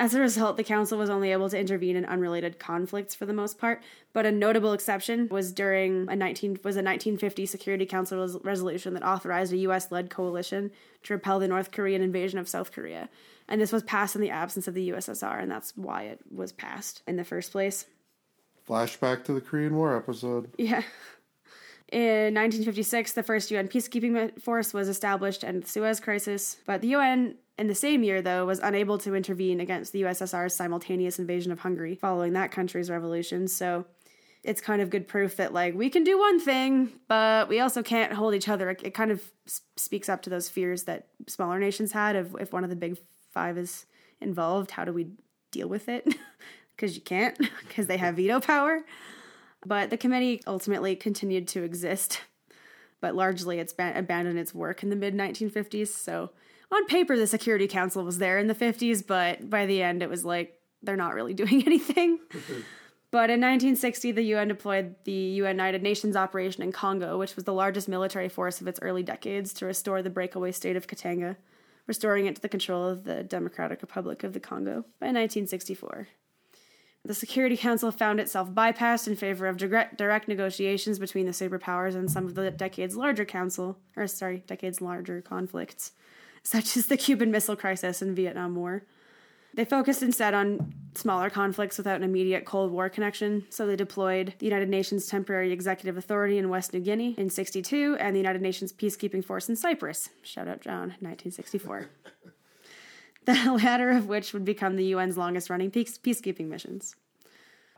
As a result, the council was only able to intervene in unrelated conflicts for the most part, but a notable exception was during a 19 was a 1950 Security Council res- resolution that authorized a US-led coalition to repel the North Korean invasion of South Korea. And this was passed in the absence of the USSR, and that's why it was passed in the first place. Flashback to the Korean War episode. Yeah. In 1956, the first UN peacekeeping force was established and the Suez Crisis, but the UN in the same year, though, was unable to intervene against the USSR's simultaneous invasion of Hungary following that country's revolution. So it's kind of good proof that, like, we can do one thing, but we also can't hold each other. It kind of speaks up to those fears that smaller nations had of if one of the big five is involved, how do we deal with it? Because you can't, because they have veto power. But the committee ultimately continued to exist, but largely it's abandoned its work in the mid 1950s. So on paper, the Security Council was there in the 50s, but by the end, it was like they're not really doing anything. But in 1960, the UN deployed the United Nations operation in Congo, which was the largest military force of its early decades, to restore the breakaway state of Katanga, restoring it to the control of the Democratic Republic of the Congo by 1964. The Security Council found itself bypassed in favor of direct, negotiations between the superpowers and some of the decade's larger council, or sorry, decades larger conflicts such as the Cuban Missile Crisis and Vietnam War. They focused instead on smaller conflicts without an immediate Cold War connection, so they deployed the United Nations Temporary Executive Authority in West New Guinea in 62 and the United Nations Peacekeeping Force in Cyprus. Shout out John, 1964. the latter of which would become the UN's longest running peace- peacekeeping missions.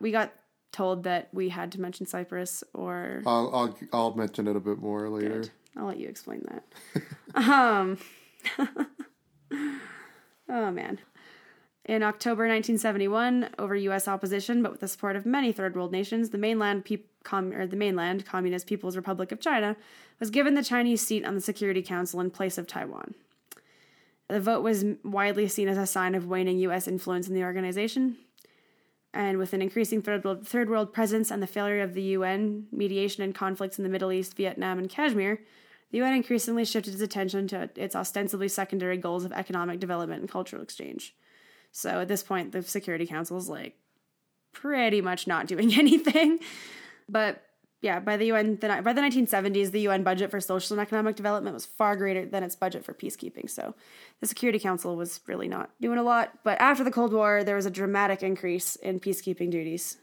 We got told that we had to mention Cyprus or I'll, I'll I'll mention it a bit more later. I'll let you explain that. um, oh man. In October 1971, over U.S. opposition, but with the support of many third world nations, the mainland, Pe- Com- or the mainland Communist People's Republic of China was given the Chinese seat on the Security Council in place of Taiwan. The vote was widely seen as a sign of waning U.S. influence in the organization, and with an increasing third world, third world presence and the failure of the UN mediation in conflicts in the Middle East, Vietnam, and Kashmir, the UN increasingly shifted its attention to its ostensibly secondary goals of economic development and cultural exchange. So at this point, the Security Council is like pretty much not doing anything. But yeah, by the UN, the, by the 1970s, the UN budget for social and economic development was far greater than its budget for peacekeeping. So the Security Council was really not doing a lot. But after the Cold War, there was a dramatic increase in peacekeeping duties.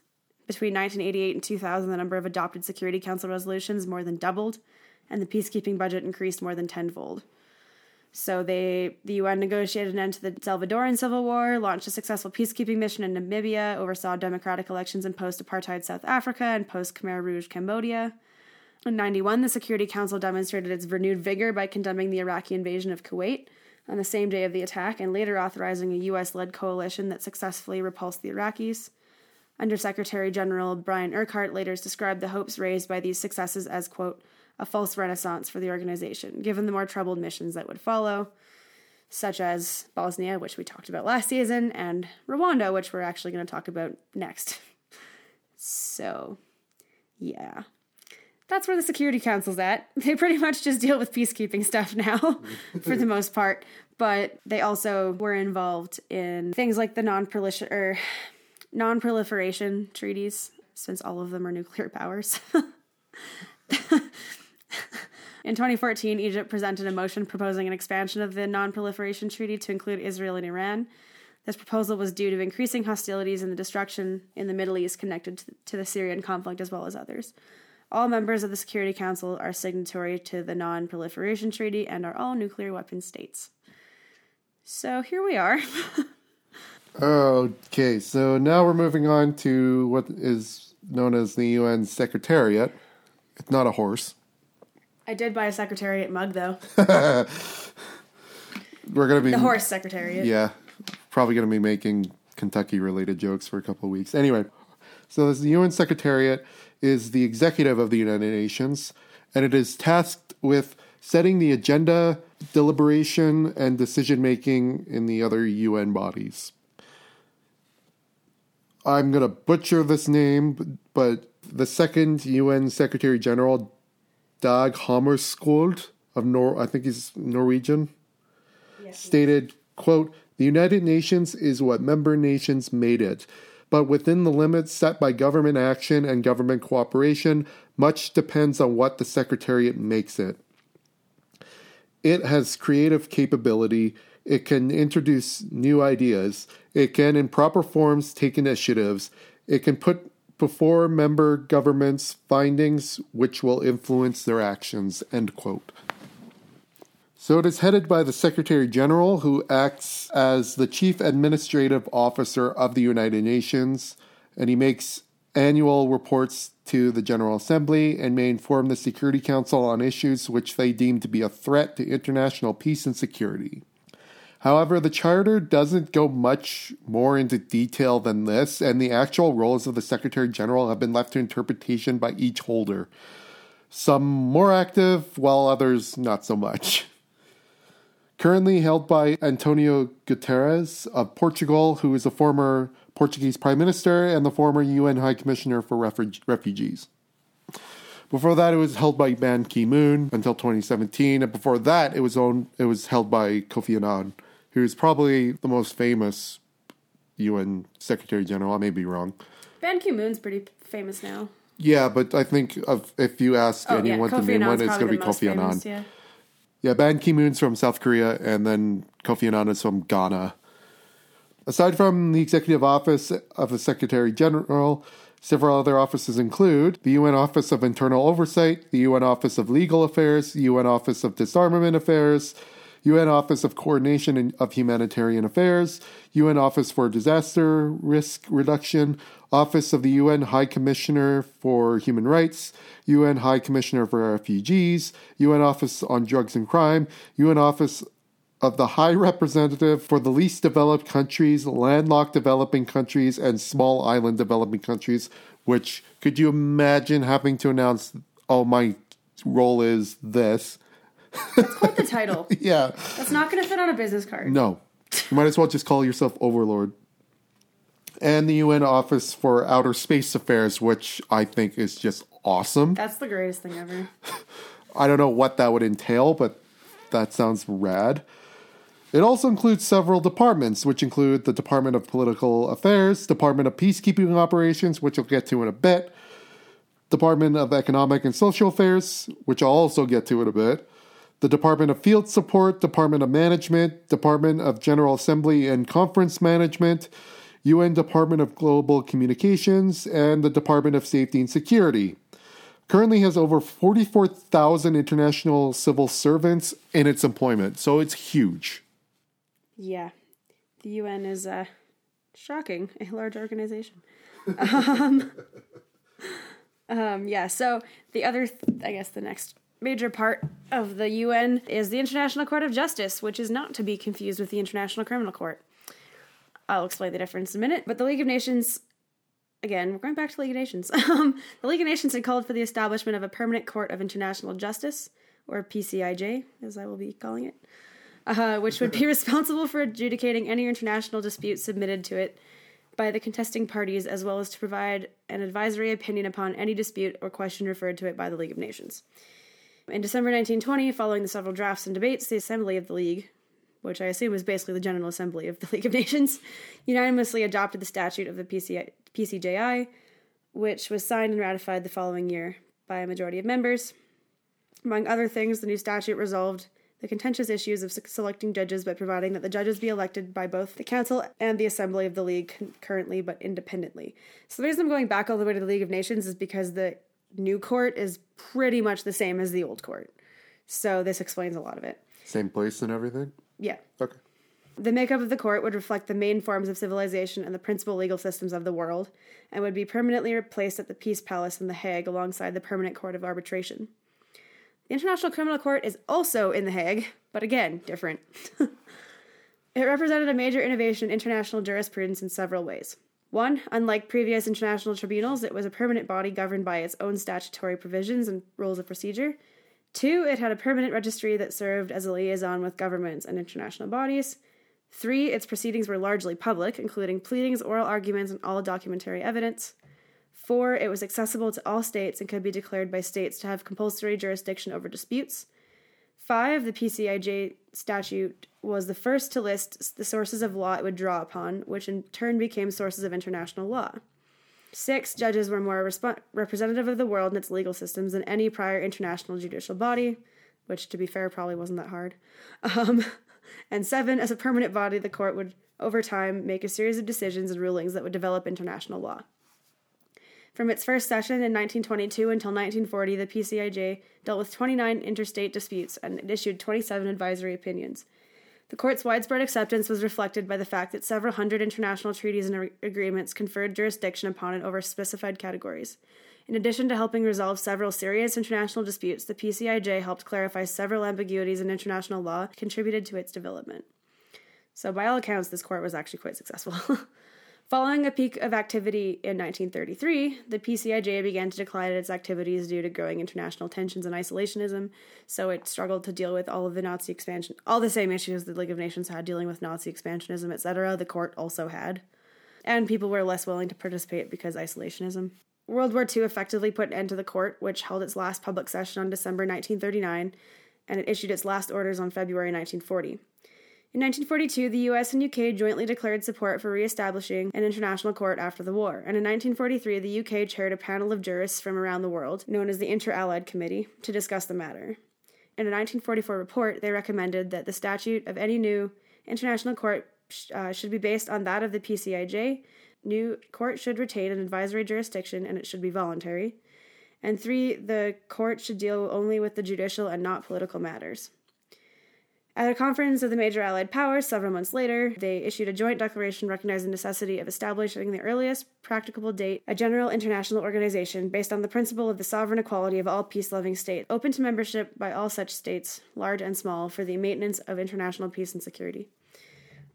Between 1988 and 2000, the number of adopted Security Council resolutions more than doubled, and the peacekeeping budget increased more than tenfold. So they the UN negotiated an end to the Salvadoran civil war, launched a successful peacekeeping mission in Namibia, oversaw democratic elections in post-apartheid South Africa and post-Khmer Rouge Cambodia. In 91, the Security Council demonstrated its renewed vigor by condemning the Iraqi invasion of Kuwait on the same day of the attack and later authorizing a US led coalition that successfully repulsed the Iraqis. Undersecretary General Brian Urquhart later described the hopes raised by these successes as, quote, a false renaissance for the organization, given the more troubled missions that would follow, such as Bosnia, which we talked about last season, and Rwanda, which we're actually going to talk about next. So, yeah. That's where the Security Council's at. They pretty much just deal with peacekeeping stuff now, for the most part. But they also were involved in things like the non-proliferation, or non-proliferation treaties, since all of them are nuclear powers. In 2014, Egypt presented a motion proposing an expansion of the Non Proliferation Treaty to include Israel and Iran. This proposal was due to increasing hostilities and the destruction in the Middle East connected to the Syrian conflict as well as others. All members of the Security Council are signatory to the Non Proliferation Treaty and are all nuclear weapon states. So here we are. Okay, so now we're moving on to what is known as the UN Secretariat. It's not a horse. I did buy a Secretariat mug though. We're gonna be The horse Secretariat. Yeah, probably gonna be making Kentucky related jokes for a couple of weeks. Anyway, so the UN Secretariat is the executive of the United Nations, and it is tasked with setting the agenda, deliberation, and decision making in the other UN bodies. I'm going to butcher this name, but the second UN Secretary General, Dag Hammarskjöld of Nor, I think he's Norwegian, stated, quote, the United Nations is what member nations made it. But within the limits set by government action and government cooperation, much depends on what the Secretariat makes it. It has creative capability. It can introduce new ideas. It can, in proper forms, take initiatives. It can put before member governments findings which will influence their actions. End quote. So it is headed by the Secretary General, who acts as the Chief Administrative Officer of the United Nations, and he makes annual reports to the General Assembly and may inform the Security Council on issues which they deem to be a threat to international peace and security. However, the Charter doesn't go much more into detail than this, and the actual roles of the Secretary General have been left to interpretation by each holder. Some more active, while others not so much. Currently held by Antonio Guterres of Portugal, who is a former Portuguese Prime Minister and the former UN High Commissioner for Refug- Refugees. Before that, it was held by Ban Ki Moon until 2017, and before that, it was owned. It was held by Kofi Annan, who is probably the most famous UN Secretary General. I may be wrong. Ban Ki Moon's pretty famous now. Yeah, but I think of, if you ask Oh, yeah. anyone to Kofi name one, it's going to be Kofi Annan. Yeah. Yeah, Ban Ki Moon's from South Korea, and then Kofi Annan is from Ghana. Aside from the executive office of the Secretary General, several other offices include the UN Office of Internal Oversight, the UN Office of Legal Affairs, the UN Office of Disarmament Affairs, UN Office of Coordination of Humanitarian Affairs, UN Office for Disaster Risk Reduction, Office of the UN High Commissioner for Human Rights, UN High Commissioner for Refugees, UN Office on Drugs and Crime, UN Office of the High Representative for the least developed countries, landlocked developing countries, and small island developing countries. Which could you imagine having to announce, oh, my role is this? That's quite the title. yeah. That's not going to fit on a business card. No. You might as well just call yourself Overlord. And the UN Office for Outer Space Affairs, which I think is just awesome. That's the greatest thing ever. I don't know what that would entail, but that sounds rad. It also includes several departments, which include the Department of Political Affairs, Department of Peacekeeping Operations, which I'll get to in a bit, Department of Economic and Social Affairs, which I'll also get to in a bit, the Department of Field Support, Department of Management, Department of General Assembly and Conference Management, UN Department of Global Communications, and the Department of Safety and Security. Currently has over 44,000 international civil servants in its employment, so it's huge. Yeah. The UN is uh, shocking, a large organization. um, um, yeah, so the other, th- I guess the next major part of the UN is the International Court of Justice, which is not to be confused with the International Criminal Court. I'll explain the difference in a minute, but the League of Nations, again, we're going back to the League of Nations. Um, the League of Nations had called for the establishment of a permanent court of international justice, or PCIJ, as I will be calling it uh, which would be responsible for adjudicating any international dispute submitted to it by the contesting parties, as well as to provide an advisory opinion upon any dispute or question referred to it by the League of Nations. In December 1920, following the several drafts and debates, the Assembly of the League, which I assume is basically the General Assembly of the League of Nations, unanimously adopted the statute of the PC- PCJI, which was signed and ratified the following year by a majority of members. Among other things, the new statute resolved the contentious issues of selecting judges by providing that the judges be elected by both the Council and the Assembly of the League concurrently but independently. So the reason I'm going back all the way to the League of Nations is because the new court is pretty much the same as the old court. So this explains a lot of it. Same place and everything? Yeah. Okay. The makeup of the court would reflect the main forms of civilization and the principal legal systems of the world, and would be permanently replaced at the Peace Palace in The Hague alongside the Permanent Court of Arbitration. The International Criminal Court is also in The Hague, but again, different. it represented a major innovation in international jurisprudence in several ways. One, unlike previous international tribunals, it was a permanent body governed by its own statutory provisions and rules of procedure. Two, it had a permanent registry that served as a liaison with governments and international bodies. Three, its proceedings were largely public, including pleadings, oral arguments, and all documentary evidence. Four, it was accessible to all states and could be declared by states to have compulsory jurisdiction over disputes. Five, the PCIJ statute was the first to list the sources of law it would draw upon, which in turn became sources of international law. Six, judges were more resp- representative of the world and its legal systems than any prior international judicial body, which, to be fair, probably wasn't that hard. Um, and seven, as a permanent body, the court would, over time, make a series of decisions and rulings that would develop international law. From its first session in 1922 until 1940, the PCIJ dealt with 29 interstate disputes and issued 27 advisory opinions. The court's widespread acceptance was reflected by the fact that several hundred international treaties and agreements conferred jurisdiction upon it over specified categories. In addition to helping resolve several serious international disputes, the PCIJ helped clarify several ambiguities in international law, contributed to its development. So, by all accounts, this court was actually quite successful. Following a peak of activity in 1933, the PCIJ began to decline its activities due to growing international tensions and isolationism, so it struggled to deal with all of the Nazi expansion, all the same issues the League of Nations had dealing with Nazi expansionism, etc., the court also had. And people were less willing to participate because isolationism. World War II effectively put an end to the court, which held its last public session on December 1939, and it issued its last orders on February 1940. In 1942, the US and UK jointly declared support for re establishing an international court after the war, and in 1943, the UK chaired a panel of jurists from around the world, known as the Inter Allied Committee, to discuss the matter. In a 1944 report, they recommended that the statute of any new international court uh, should be based on that of the PCIJ. New court should retain an advisory jurisdiction and it should be voluntary. And three, the court should deal only with the judicial and not political matters. At a conference of the major Allied powers several months later, they issued a joint declaration recognizing the necessity of establishing the earliest practicable date a general international organization based on the principle of the sovereign equality of all peace loving states, open to membership by all such states, large and small, for the maintenance of international peace and security.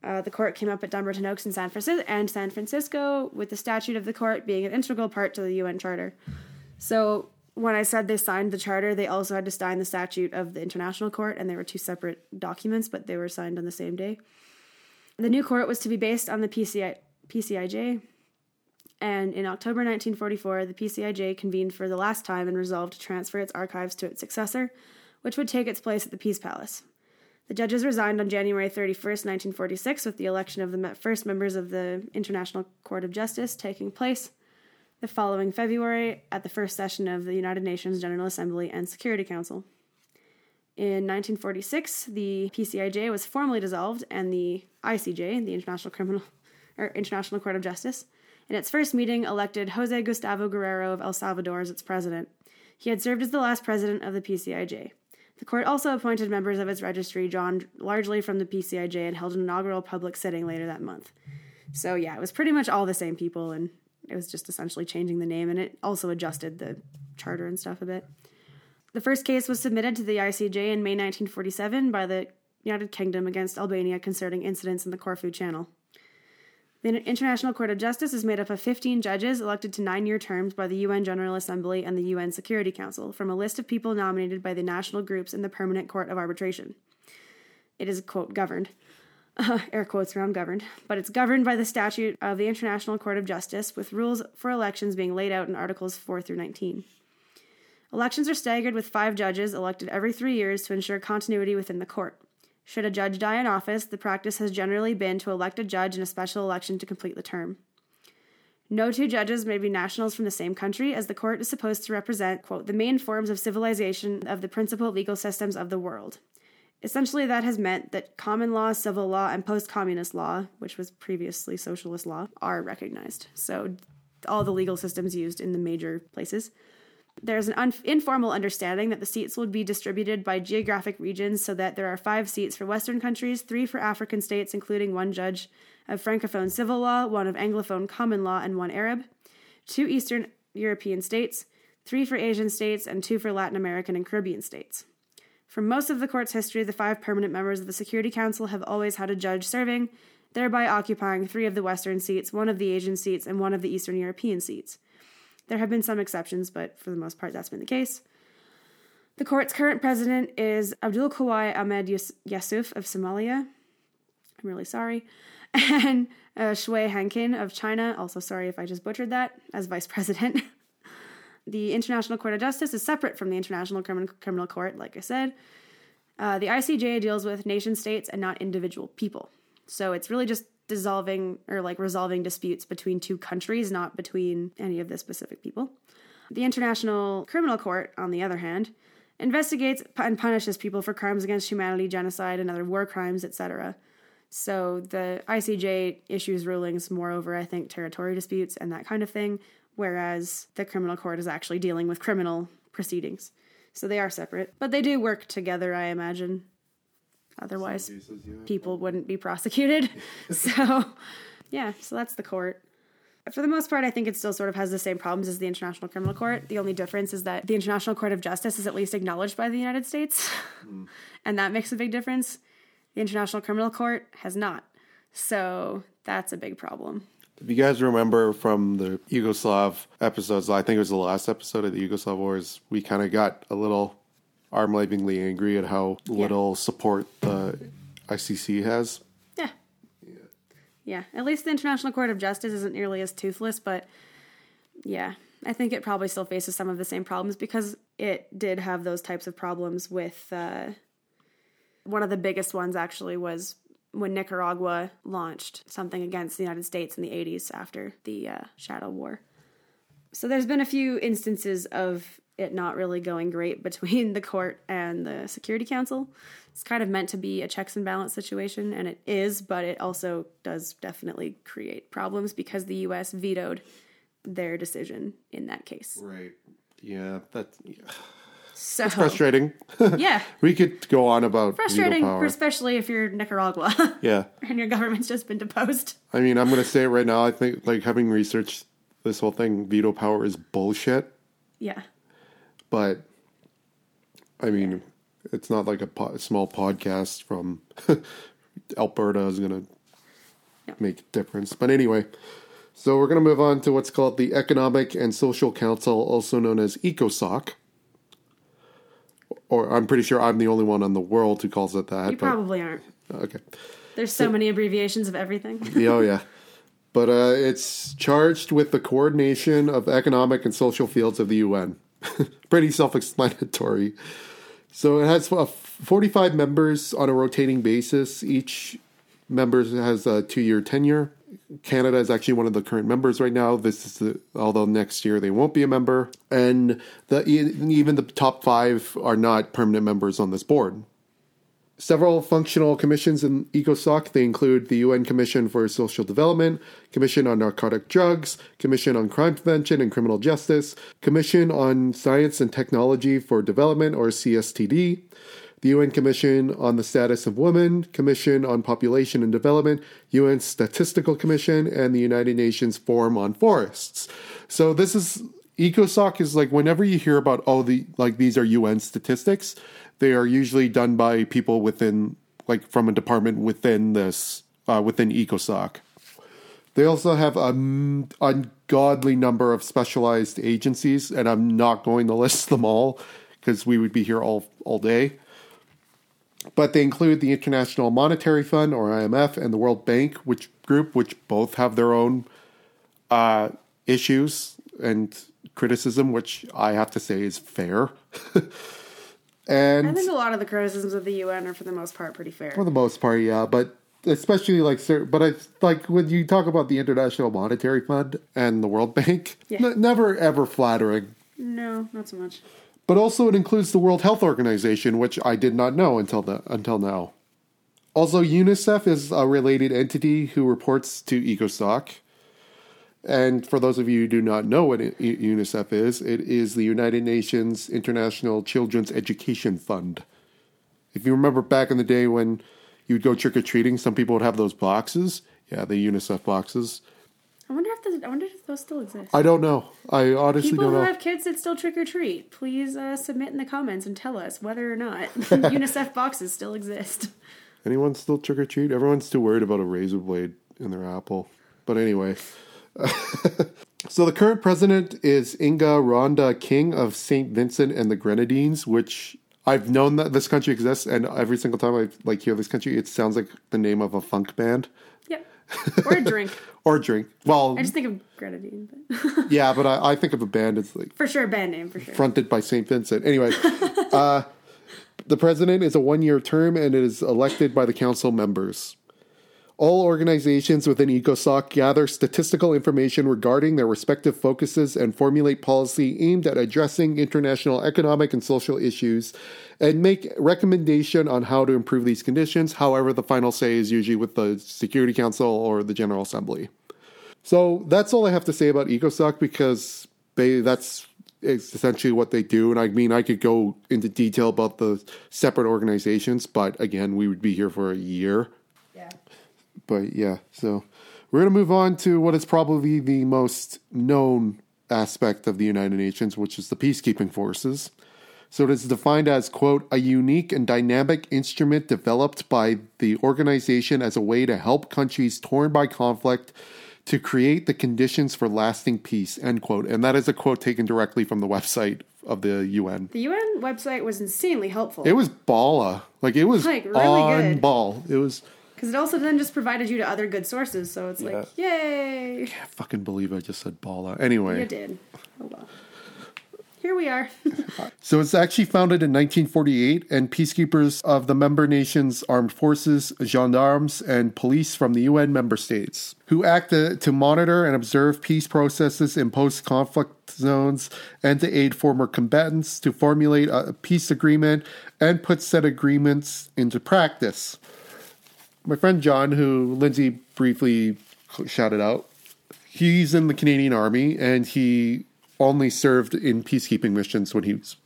Uh, the court came up at Dumbarton Oaks in San Francisco and San Francisco, with the statute of the court being an integral part to the UN Charter. So when I said they signed the charter, they also had to sign the statute of the International Court, and they were two separate documents, but they were signed on the same day. The new court was to be based on the PCI, PCIJ, and in October 1944, the PCIJ convened for the last time and resolved to transfer its archives to its successor, which would take its place at the Peace Palace. The judges resigned on January 31st, 1946, with the election of the first members of the International Court of Justice taking place the following February at the first session of the United Nations General Assembly and Security Council. In 1946, the PCIJ was formally dissolved, and the ICJ, the International Criminal or International Court of Justice, in its first meeting elected Jose Gustavo Guerrero of El Salvador as its president. He had served as the last president of the PCIJ. The court also appointed members of its registry, drawn largely from the PCIJ, and held an inaugural public sitting later that month. So, yeah, it was pretty much all the same people, and it was just essentially changing the name, and it also adjusted the charter and stuff a bit. The first case was submitted to the ICJ in May 1947 by the United Kingdom against Albania concerning incidents in the Corfu Channel. The International Court of Justice is made up of 15 judges elected to nine year terms by the UN General Assembly and the UN Security Council from a list of people nominated by the national groups in the Permanent Court of Arbitration. It is, quote, governed uh, air quotes around governed, but it's governed by the statute of the International Court of Justice, with rules for elections being laid out in Articles 4 through 19. Elections are staggered with five judges elected every three years to ensure continuity within the court. Should a judge die in office, the practice has generally been to elect a judge in a special election to complete the term. No two judges may be nationals from the same country, as the court is supposed to represent, quote, the main forms of civilization of the principal legal systems of the world, Essentially, that has meant that common law, civil law, and post communist law, which was previously socialist law, are recognized. So, all the legal systems used in the major places. There's an un- informal understanding that the seats will be distributed by geographic regions so that there are five seats for Western countries, three for African states, including one judge of Francophone civil law, one of Anglophone common law, and one Arab, two Eastern European states, three for Asian states, and two for Latin American and Caribbean states. For most of the court's history, the five permanent members of the Security Council have always had a judge serving, thereby occupying three of the Western seats, one of the Asian seats, and one of the Eastern European seats. There have been some exceptions, but for the most part, that's been the case. The court's current president is Abdul Kawai Ahmed Yusuf of Somalia. I'm really sorry. And uh, Xue Hanqin of China, also sorry if I just butchered that, as vice president. The International Court of Justice is separate from the International Criminal Court, like I said. Uh, the ICJ deals with nation states and not individual people. So it's really just dissolving or like resolving disputes between two countries, not between any of the specific people. The International Criminal Court, on the other hand, investigates and punishes people for crimes against humanity, genocide, and other war crimes, etc. So the ICJ issues rulings more over, I think, territory disputes and that kind of thing, whereas the criminal court is actually dealing with criminal proceedings. So they are separate, but they do work together, I imagine. Otherwise, cases, yeah. people wouldn't be prosecuted. so, yeah, so that's the court. For the most part, I think it still sort of has the same problems as the International Criminal Court. The only difference is that the International Court of Justice is at least acknowledged by the United States, mm. and that makes a big difference. The International Criminal Court has not. So that's a big problem. If you guys remember from the Yugoslav episodes, I think it was the last episode of the Yugoslav Wars, we kind of got a little arm wavingly angry at how yeah. little support the ICC has. Yeah. yeah. Yeah. At least the International Court of Justice isn't nearly as toothless, but yeah, I think it probably still faces some of the same problems because it did have those types of problems with. Uh, one of the biggest ones actually was when Nicaragua launched something against the United States in the 80s after the uh, Shadow War. So there's been a few instances of it not really going great between the court and the Security Council. It's kind of meant to be a checks and balance situation, and it is, but it also does definitely create problems because the U.S. vetoed their decision in that case. Right. Yeah, that's So frustrating. yeah, we could go on about frustrating, veto power. especially if you're Nicaragua Yeah. and your government's just been deposed. I mean, I'm going to say it right now. I think, like, having researched this whole thing, veto power is bullshit. Yeah, But, I mean, it's not like a, po- small podcast from Alberta is going to No. make a difference. But anyway, so we're going to move on to what's called the Economic and Social Council, also known as ECOSOC. Or I'm pretty sure I'm the only one in the world who calls it that. you but probably aren't. okay. There's so many abbreviations of everything. Yeah, oh yeah. But uh, it's charged with the coordination of economic and social fields of the UN. Pretty self-explanatory. So it has uh, 45 members on a rotating basis. Each member has a two-year tenure. Canada is actually one of the current members right now. This is the, although next year they won't be a member, and the even the top five are not permanent members on this board several functional commissions in ECOSOC. They include the UN Commission for Social Development, Commission on Narcotic Drugs, Commission on Crime Prevention and Criminal Justice, Commission on Science and Technology for Development, or CSTD, the UN Commission on the Status of Women, Commission on Population and Development, UN Statistical Commission, and the United Nations Forum on Forests. So this is ECOSOC is like whenever you hear about oh the like these are UN statistics, they are usually done by people within like from a department within this uh, within ECOSOC. They also have an ungodly number of specialized agencies, and I'm not going to list them all because we would be here all all day. But they include the International Monetary Fund or IMF and the World Bank, which group which both have their own uh, issues and criticism, which I have to say is fair. and I think a lot of the criticisms of the UN are, for the most part, pretty fair. for the most part, yeah, but especially like, but I like when you talk about the International Monetary Fund and the World Bank, Yeah. n- never ever flattering. No, not so much. But also, it includes the World Health Organization, which I did not know until the, until now. Also, UNICEF is a related entity who reports to ECOSOC. And for those of you who do not know what UNICEF is, it is the United Nations International Children's Education Fund. If you remember back in the day when you'd go trick or treating, some people would have those boxes. Yeah, the UNICEF boxes. I wonder if the, I wonder if those still exist. I don't know. I honestly People don't know. people who have kids that still trick or treat, please uh, submit in the comments and tell us whether or not UNICEF boxes still exist. Anyone still trick or treat? Everyone's too worried about a razor blade in their apple. But anyway. so the current president is Inga Rhonda King of St. Vincent and the Grenadines, which I've known that this country exists, and every single time I like hear this country, it sounds like the name of a funk band. Or a drink. or a drink. Well, I just think of grenadine, but yeah, but I, I think of a band. It's like for sure, band name for sure. fronted by St. Vincent. Anyway, uh, the president is a one year term and it is elected by the council members. All organizations within ECOSOC gather statistical information regarding their respective focuses and formulate policy aimed at addressing international economic and social issues and make recommendation on how to improve these conditions. However, the final say is usually with the Security Council or the General Assembly. So that's all I have to say about EcoSoc because they that's essentially what they do. And I mean, I could go into detail about the separate organizations, but again, we would be here for a year. But yeah, so we're going to move on to what is probably the most known aspect of the United Nations, which is the peacekeeping forces. So it is defined as, quote, a unique and dynamic instrument developed by the organization as a way to help countries torn by conflict to create the conditions for lasting peace, end quote. And that is a quote taken directly from the website of the UN. The UN website was insanely helpful It was balla. Like it was Like, really on good. ball. It was because it also then just provided you to other good sources. So it's like, yay! I can't fucking believe I just said Bala. Anyway. You did. Oh well. here we are. So it's actually founded in 1948, and peacekeepers of the member nations' armed forces, gendarmes, and police from the UN member states, who act to, to monitor and observe peace processes in post conflict zones and to aid former combatants to formulate a peace agreement and put said agreements into practice. My friend John, who Lindsay briefly shouted out, he's in the Canadian Army and he only served in peacekeeping missions when he was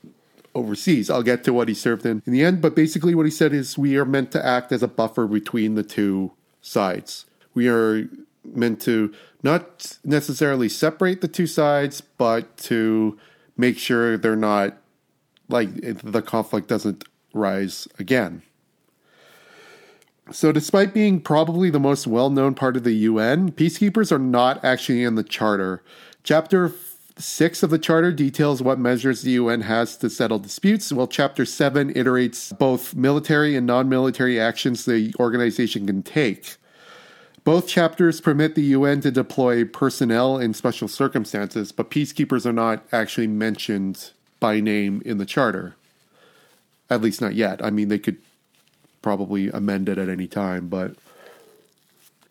overseas. I'll get to what he served in in the end, but basically what he said is we are meant to act as a buffer between the two sides. We are meant to not necessarily separate the two sides, but to make sure they're not like the conflict doesn't rise again. So, despite being probably the most well known part of the UN, peacekeepers are not actually in the charter. Chapter 6 of the charter details what measures the UN has to settle disputes, while Chapter 7 iterates both military and non military actions the organization can take. Both chapters permit the UN to deploy personnel in special circumstances, but peacekeepers are not actually mentioned by name in the charter. At least not yet. I mean, they could probably amend it at any time, but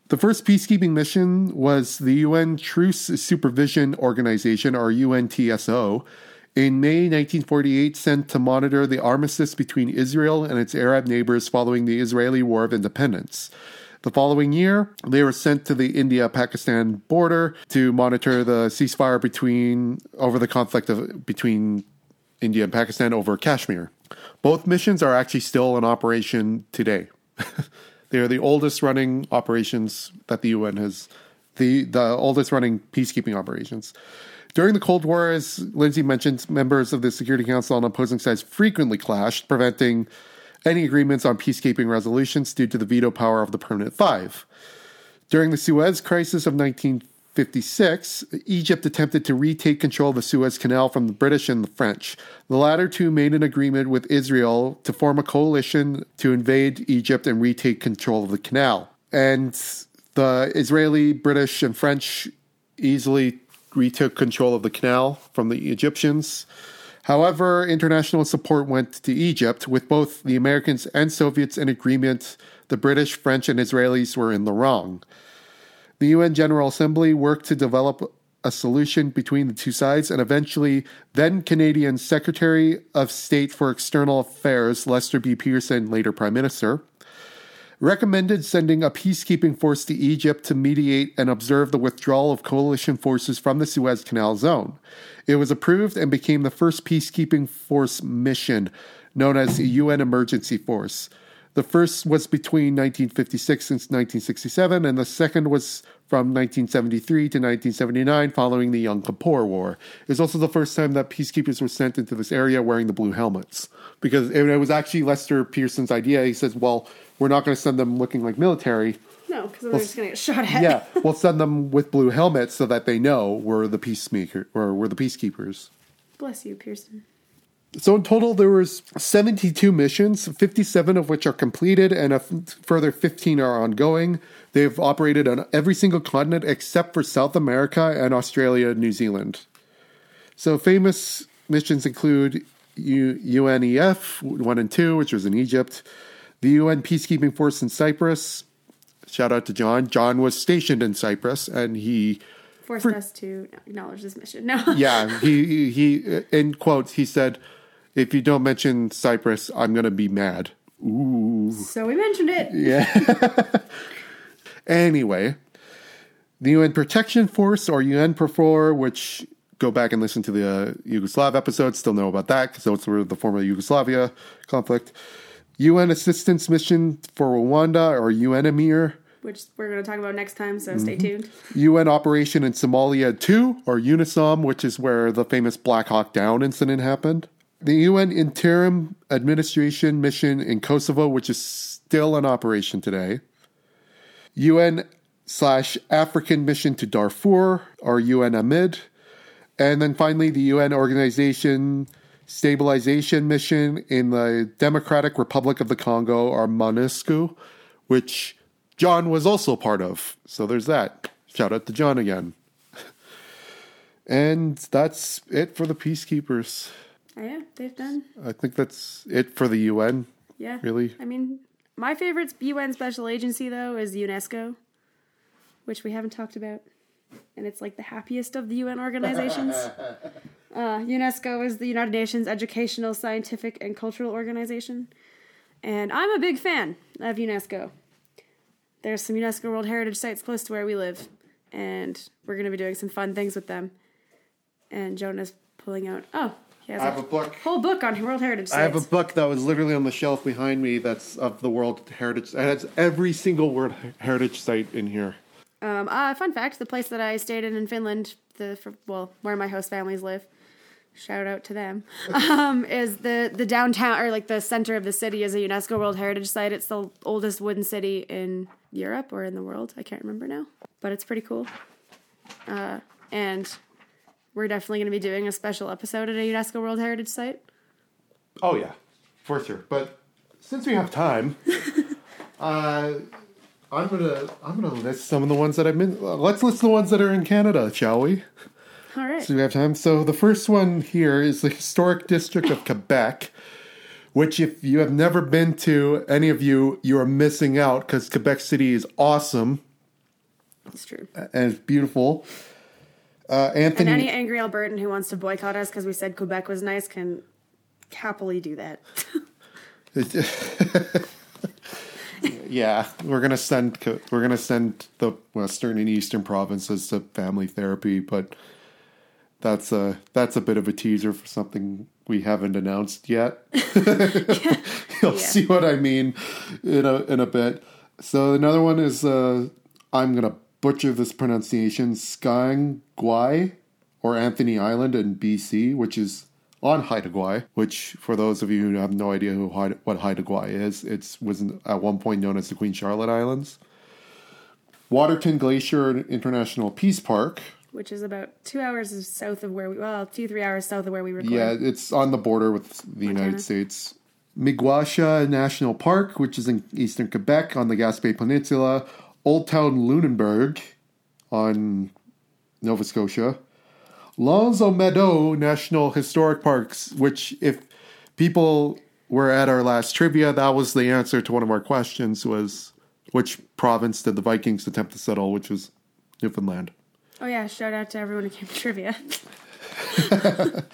the first peacekeeping mission was the UN Truce Supervision Organization, or UNTSO, in May 1948 sent to monitor the armistice between Israel and its Arab neighbors following the Israeli War of Independence. The following year, they were sent to the India Pakistan border to monitor the ceasefire between over the conflict of, between India and Pakistan over Kashmir. Both missions are actually still in operation today. they are the oldest running operations that the UN has, the, the oldest running peacekeeping operations. During the Cold War, as Lindsay mentioned, members of the Security Council on opposing sides frequently clashed, preventing any agreements on peacekeeping resolutions due to the veto power of the Permanent Five. During the Suez Crisis of 1956, Egypt attempted to retake control of the Suez Canal from the British and the French. The latter two made an agreement with Israel to form a coalition to invade Egypt and retake control of the canal. And the Israeli, British, and French easily retook control of the canal from the Egyptians. However, international support went to Egypt, with both the Americans and Soviets in agreement the British, French, and Israelis were in the wrong. The UN General Assembly worked to develop a solution between the two sides, and eventually, then Canadian Secretary of State for External Affairs Lester B. Pearson, later Prime Minister, recommended sending a peacekeeping force to Egypt to mediate and observe the withdrawal of coalition forces from the Suez Canal zone. It was approved and became the first peacekeeping force mission, known as the UN Emergency Force. The first was between 1956 and 1967, and the second was from 1973 to 1979 following the Yom Kippur War. It was also the first time that peacekeepers were sent into this area wearing the blue helmets. Because it was actually Lester Pearson's idea. He says, well, we're not going to send them looking like military. No, because they're just going to get shot at. yeah, we'll send them with blue helmets so that they know we're the peacemaker or we're the peacekeepers. Bless you, Pearson. So in total, there was 72 missions, 57 of which are completed, and a f- further 15 are ongoing. They've operated on every single continent except for South America and Australia and New Zealand. So famous missions include U- UNEF 1 and 2, which was in Egypt, the UN Peacekeeping Force in Cyprus. Shout out to John. John was stationed in Cyprus, and he Forced For- us to acknowledge this mission. No. yeah he he in quotes he said, "If you don't mention Cyprus, I'm gonna be mad." Ooh. So we mentioned it. Yeah. anyway, the UN Protection Force or UN UNPROFOR, which go back and listen to the uh, Yugoslav episode, still know about that because those were the former Yugoslavia conflict. UN Assistance Mission for Rwanda or UNAMIR. Which we're going to talk about next time, so stay tuned. UN Operation in Somalia 2, or UNOSOM, which is where the famous Black Hawk Down incident happened. The UN Interim Administration Mission in Kosovo, which is still in operation today. UN slash African Mission to Darfur, or UNAMID. And then finally, the UN Organization Stabilization Mission in the Democratic Republic of the Congo, or MONUSCO, which John was also part of. So there's that. Shout out to John again. And that's it for the peacekeepers. Oh, yeah, they've done. I think that's it for the UN. Yeah. Really? I mean, my favorite UN special agency, though, is UNESCO, which we haven't talked about. And it's like the happiest of the UN organizations. uh, UNESCO is the United Nations Educational, Scientific, and Cultural Organization. And I'm a big fan of UNESCO. There's some UNESCO World Heritage sites close to where we live, and we're going to be doing some fun things with them. And Jonah's pulling out. Oh, he has I have a book. whole book on World Heritage sites. I have a book that was literally on the shelf behind me that's of the World Heritage. It has every single World Heritage site in here. Um, uh, fun fact: the place that I stayed in in Finland, the for, well, where my host families live, shout out to them, um, is the the downtown or like the center of the city is a UNESCO World Heritage Site. It's the oldest wooden city in Europe or in the world. I can't remember now, but it's pretty cool. Uh, and we're definitely going to be doing a special episode at a UNESCO World Heritage Site. Oh yeah, for sure. But since we have time, uh, I'm gonna I'm gonna list some of the ones that I've been. uh, let's list the ones that are in Canada, shall we? All right. So we have time. So the first one here is the historic district of Quebec, which if you have never been to, any of you, you are missing out because Quebec City is awesome That's true. and it's beautiful. Uh, And any angry Albertan who wants to boycott us because we said Quebec was nice can happily do that. yeah, we're gonna send we're gonna send the western and eastern provinces to family therapy, but that's a that's a bit of a teaser for something we haven't announced yet. You'll Yeah. see what I mean in a in a bit. So another one is uh, I'm gonna butcher this pronunciation, SGang Gwaay or Anthony Island in BC, which is on Haida Gwaii, which for those of you who have no idea who what Haida Gwaii is, it was at one point known as the Queen Charlotte Islands. Waterton Glacier International Peace Park. which is about two hours south of where we well two three hours south of where we record. Yeah, it's on the border with the Montana. United States. Miguasha National Park, which is in eastern Quebec on the Gaspé Peninsula. Old Town Lunenburg on Nova Scotia. L'Anse aux Meadow National Historic Parks, which, if people were at our last trivia, that was the answer to one of our questions was which province did the Vikings attempt to settle, which was Newfoundland. Oh yeah, shout out to everyone who came to trivia.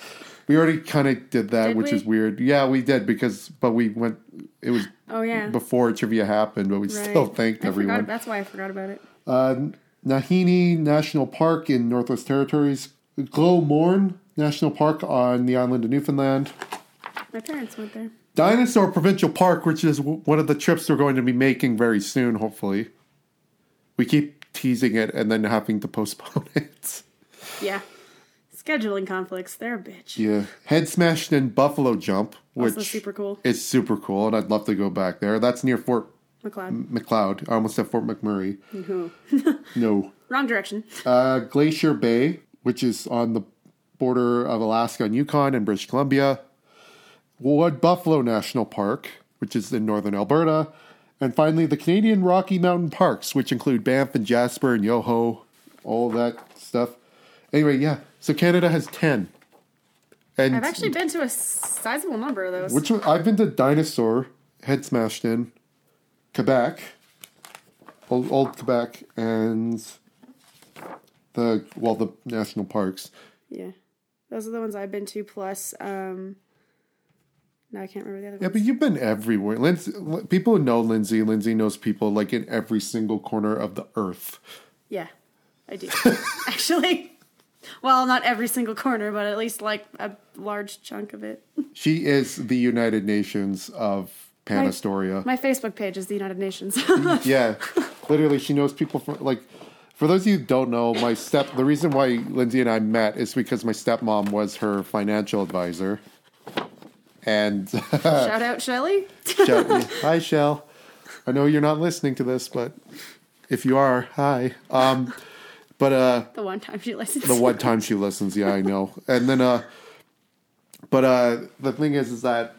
We already kind of did that, Did which we? is weird. Yeah, we did because, but we went. It was Oh yeah, before trivia happened, but we right. still thanked I everyone. Forgot, that's why I forgot about it. Uh, Nahanni National Park in Northwest Territories, Gros Morne National Park on the island of Newfoundland, My parents went there. Dinosaur Provincial Park, which is one of the trips we're going to be making very soon, hopefully. We keep teasing it and then having to postpone it. Yeah, scheduling conflicts. They're a bitch. Yeah, Head-Smashed-In Buffalo Jump, which Also super cool. is super cool, and I'd love to go back there. That's near Fort Macleod. Macleod. I almost said Fort McMurray. no. Wrong direction. Uh, Glacier Bay, which is on the border of Alaska and Yukon and British Columbia. Wood Buffalo National Park, which is in northern Alberta. And finally, the Canadian Rocky Mountain Parks, which include Banff and Jasper and Yoho, all that stuff. Anyway, yeah. So Canada has 10. And I've actually been to a sizable number of those. which one, I've been to Dinosaur, Head Smashed In, Quebec, Old, old Quebec, and the well the national parks. Yeah, those are the ones I've been to. Plus, um, no, I can't remember the other Yeah, ones. but you've been everywhere. Lindsay, people know Lindsay. Lindsay knows people like in every single corner of the earth. Yeah, I do. Actually, well, not every single corner, but at least like a large chunk of it. She is the United Nations of Panastoria. My Facebook page is the United Nations. yeah, literally, she knows people from like. For those of you who don't know, my step the reason why Lindsay and I met is because my stepmom was her financial advisor. And Shout out Shelly. Hi Shell, I know you're not listening to this, but if you are, hi. Um, but uh, The one time she listens. the one time she listens, yeah, I know. And then uh, but uh, the thing is, is that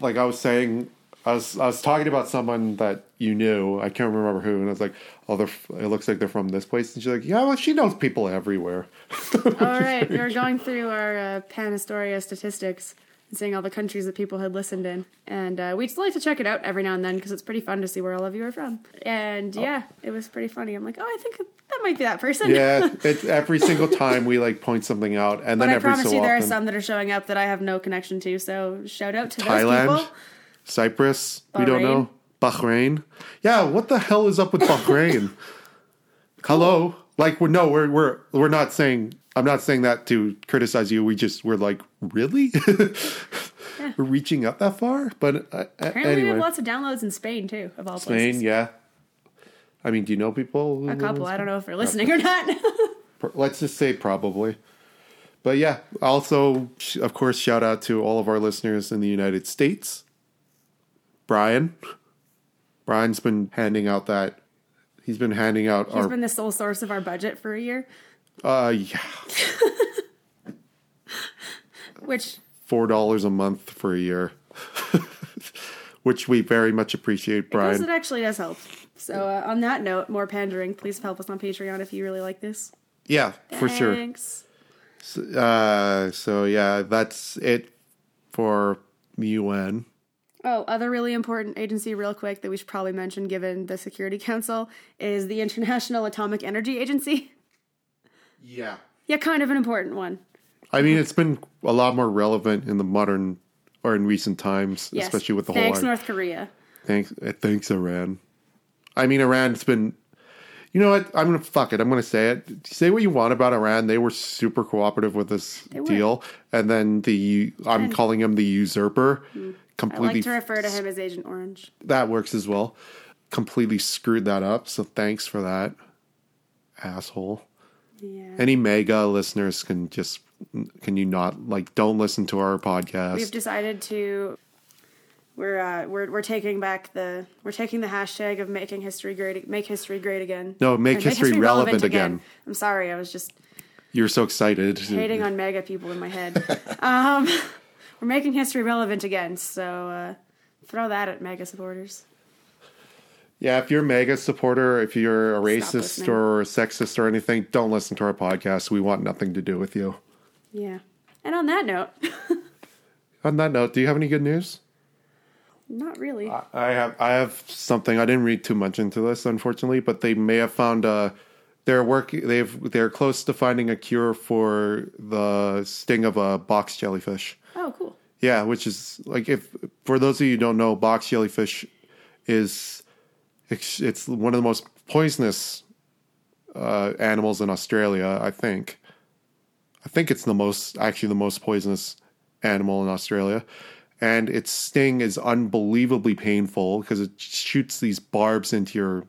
like I was saying I was I was talking about someone that you knew. I can't remember who, and I was like, "Oh, they're, it looks like they're from this place." And she's like, "Yeah, well, she knows people everywhere." All right, we're going through our uh, Pan Historia statistics and seeing all the countries that people had listened in, and uh, we just like to check it out every now and then because it's pretty fun to see where all of you are from. And yeah, it was pretty funny. I'm like, oh, I think that might be that person. yeah, it's every single time we like point something out, and but then I every promise so you, there are some that are showing up that I have no connection to. So shout out to those Thailand, people. Cyprus, we don't know, Bahrain. Yeah, what the hell is up with Bahrain? Hello, like we're no, we're we're we're not saying. I'm not saying that to criticize you. We just we're like, really? We're reaching up that far, but uh, Apparently, we have lots of downloads in Spain too, of all Spain, places. yeah. I mean, do you know people? A couple. I don't know if they're listening or not. Let's just say probably. But yeah, also, of course, shout out to all of our listeners in the United States. Brian. Brian's been handing out that. He's been handing out He's our. been the sole source of our budget for a year, uh, yeah, which $4 a month for a year. Which we very much appreciate, Brian. Because Brian. it actually does help. So uh, on that note, more pandering. Please help us on Patreon if you really like this. Yeah, for sure. Thanks. Uh, so yeah, that's it for UN. Oh, other really important agency, real quick, that we should probably mention given the Security Council is the International Atomic Energy Agency. Yeah. Yeah, kind of an important one. I mean, it's been a lot more relevant in the modern or in recent times, Yes. especially with the Thanks, whole. North Korea. Thanks, uh, thanks, Iran. I mean, Iran's been. You know what? I'm gonna fuck it. I'm gonna say it. Say what you want about Iran. They were super cooperative with this were. deal, and then the I'm calling him the usurper. Hmm. I Completely like to refer to him as Agent Orange. that works as well. Completely screwed that up. So thanks for that, asshole. Yeah. Any MAGA listeners can just can you not like don't listen to our podcast. We've decided to we're uh, we're we're taking back the we're taking the hashtag of making history great make history great again. No, make Or history relevant again. I'm sorry, I was just You're so excited. hating on MAGA people in my head. um, we're making history relevant again, so uh, throw that at MAGA supporters. Yeah, if you're a MAGA supporter, if you're a racist or a sexist or anything, don't listen to our podcast. We want nothing to do with you. Yeah. And on that note, On that note, do you have any good news? not really. I have I have something. I didn't read too much into this, unfortunately, but they may have found a. They're working. They've they're close to finding a cure for the sting of a box jellyfish. oh, cool. Yeah, which is like if for those of you who don't know, box jellyfish is it's, one of the most poisonous uh, animals in Australia. I think. I think it's the most actually the most poisonous animal in Australia, and its sting is unbelievably painful because it shoots these barbs into your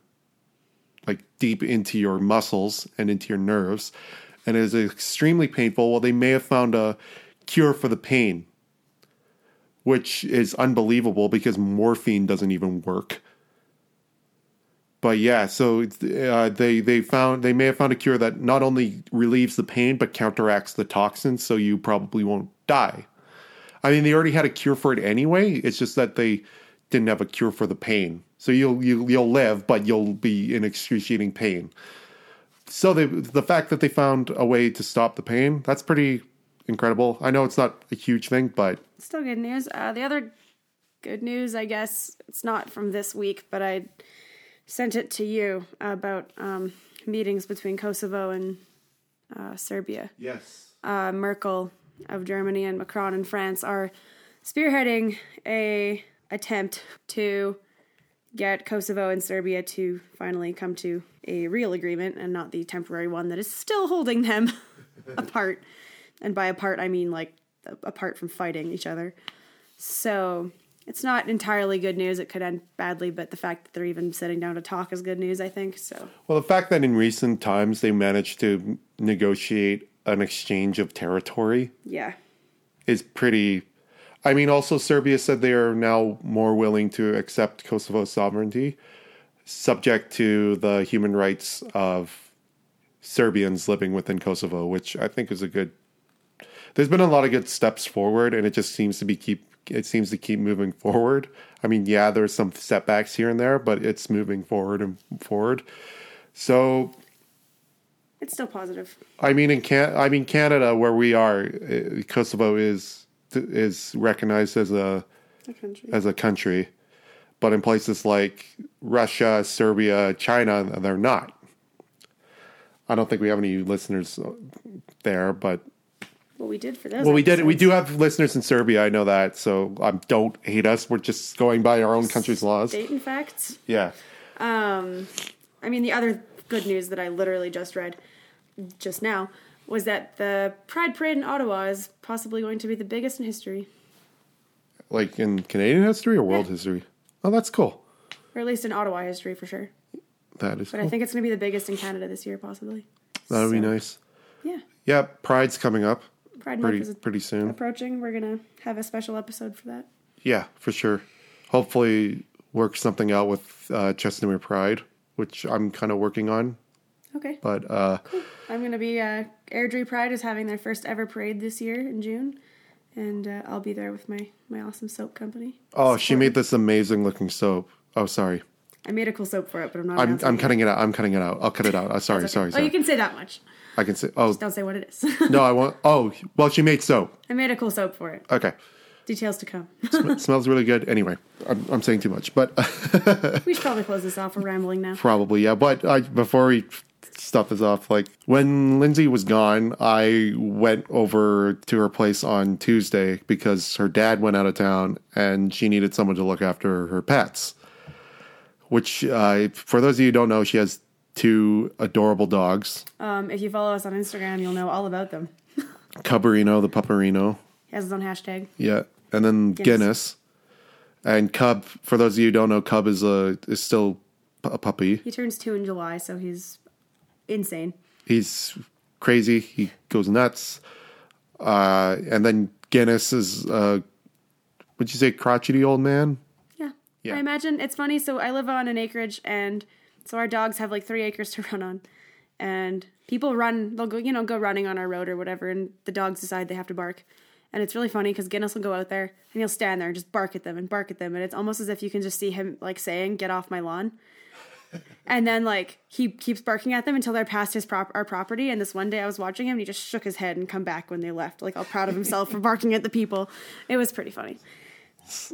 like deep into your muscles and into your nerves, and it is extremely painful. Well, they may have found a cure for the pain which is unbelievable because morphine doesn't even work. But yeah, so uh, they they found they may have found a cure that not only relieves the pain but counteracts the toxins, so you probably won't die. I mean, they already had a cure for it anyway. It's just that they didn't have a cure for the pain. So you'll you, you'll live, but you'll be in excruciating pain. So they, the fact that they found a way to stop the pain, that's pretty incredible. I know it's not a huge thing, but Still good news. Uh, the other good news, I guess, it's not from this week, but I sent it to you about um, meetings between Kosovo and uh, Serbia. yes, uh, Merkel of Germany and Macron in France are spearheading a attempt to get Kosovo and Serbia to finally come to a real agreement and not the temporary one that is still holding them apart. And by apart, I mean like apart from fighting each other. So it's not entirely good news. It could end badly, but the fact that they're even sitting down to talk is good news, I think. So Well, the fact that in recent times they managed to negotiate an exchange of territory yeah. is pretty. I mean, also Serbia said they are now more willing to accept Kosovo sovereignty, subject to the human rights of Serbians living within Kosovo, which I think is a good. There's been a lot of good steps forward, and it just seems to be keep it seems to keep moving forward. I mean, yeah, there's some setbacks here and there, but it's moving forward and forward. So It's still positive. I mean, in Can I mean Canada, where we are, uh, Kosovo is is recognized as a country. as a country, but in places like Russia, Serbia, China, they're not. I don't think we have any listeners there, but well, we did for those. well, we did. We do have listeners in Serbia. I know that, so um, don't hate us. We're just going by our own country's laws. Dayton facts. Yeah, Um, I mean, the other good news that I literally just read just now was that the Pride Parade in Ottawa is possibly going to be the biggest in history, like in Canadian history or world history. Oh, that's cool. or at least in Ottawa history for sure. That is But cool. I think it's going to be the biggest in Canada this year, possibly. That'll be nice. Yeah, Yeah, Pride's coming up Pride Month pretty is pretty soon. approaching. We're gonna have a special episode for that. Yeah, for sure. Hopefully, work something out with uh, Chestermere Pride, which I'm kind of working on. Okay, But uh, I'm gonna be. Uh, Airdrie Pride is having their first ever parade this year in June, and uh, I'll be there with my my awesome soap company. oh, she made this amazing looking soap. Oh, sorry. I made a cool soap for it, but I'm not. I'm I'm cutting it out. I'm cutting it out. I'll cut it out. Oh, sorry, That's sorry, sorry. Oh, you can say that much. I can say. Oh Don't say what it is. no, I want. Oh, well, she made soap. I made a cool soap for it. Okay, Details to come. it smells really good. Anyway, I'm, I'm saying too much, but we should probably close this off. We're rambling now. probably yeah. But I, before we stuff this off, like when Lindsay was gone, I went over to her place on Tuesday because her dad went out of town and she needed someone to look after her pets. Which, uh, for those of you who don't know, she has two adorable dogs, Um, if you follow us on Instagram, you'll know all about them. Cubberino, the Pupperino, He has his own hashtag. yeah, and then Guinness. Guinness. And Cub, for those of you who don't know, Cub is a is still a puppy. He turns two in July, so he's insane. he's crazy. He goes nuts. Uh, and then Guinness is, uh, would you say, crotchety old man? Yeah. Yeah. I imagine it's funny. So I live on an acreage, and so our dogs have like three acres to run on, and people run. They'll go, you know, go running on our road or whatever, and the dogs decide they have to bark. And it's really funny because Guinness will go out there and he'll stand there and just bark at them and bark at them, and it's almost as if you can just see him like saying, "Get off my lawn." And then like he keeps barking at them until they're past his prop our property. And this one day I was watching him and he just shook his head and come back when they left, like all proud of himself for barking at the people. It was pretty funny.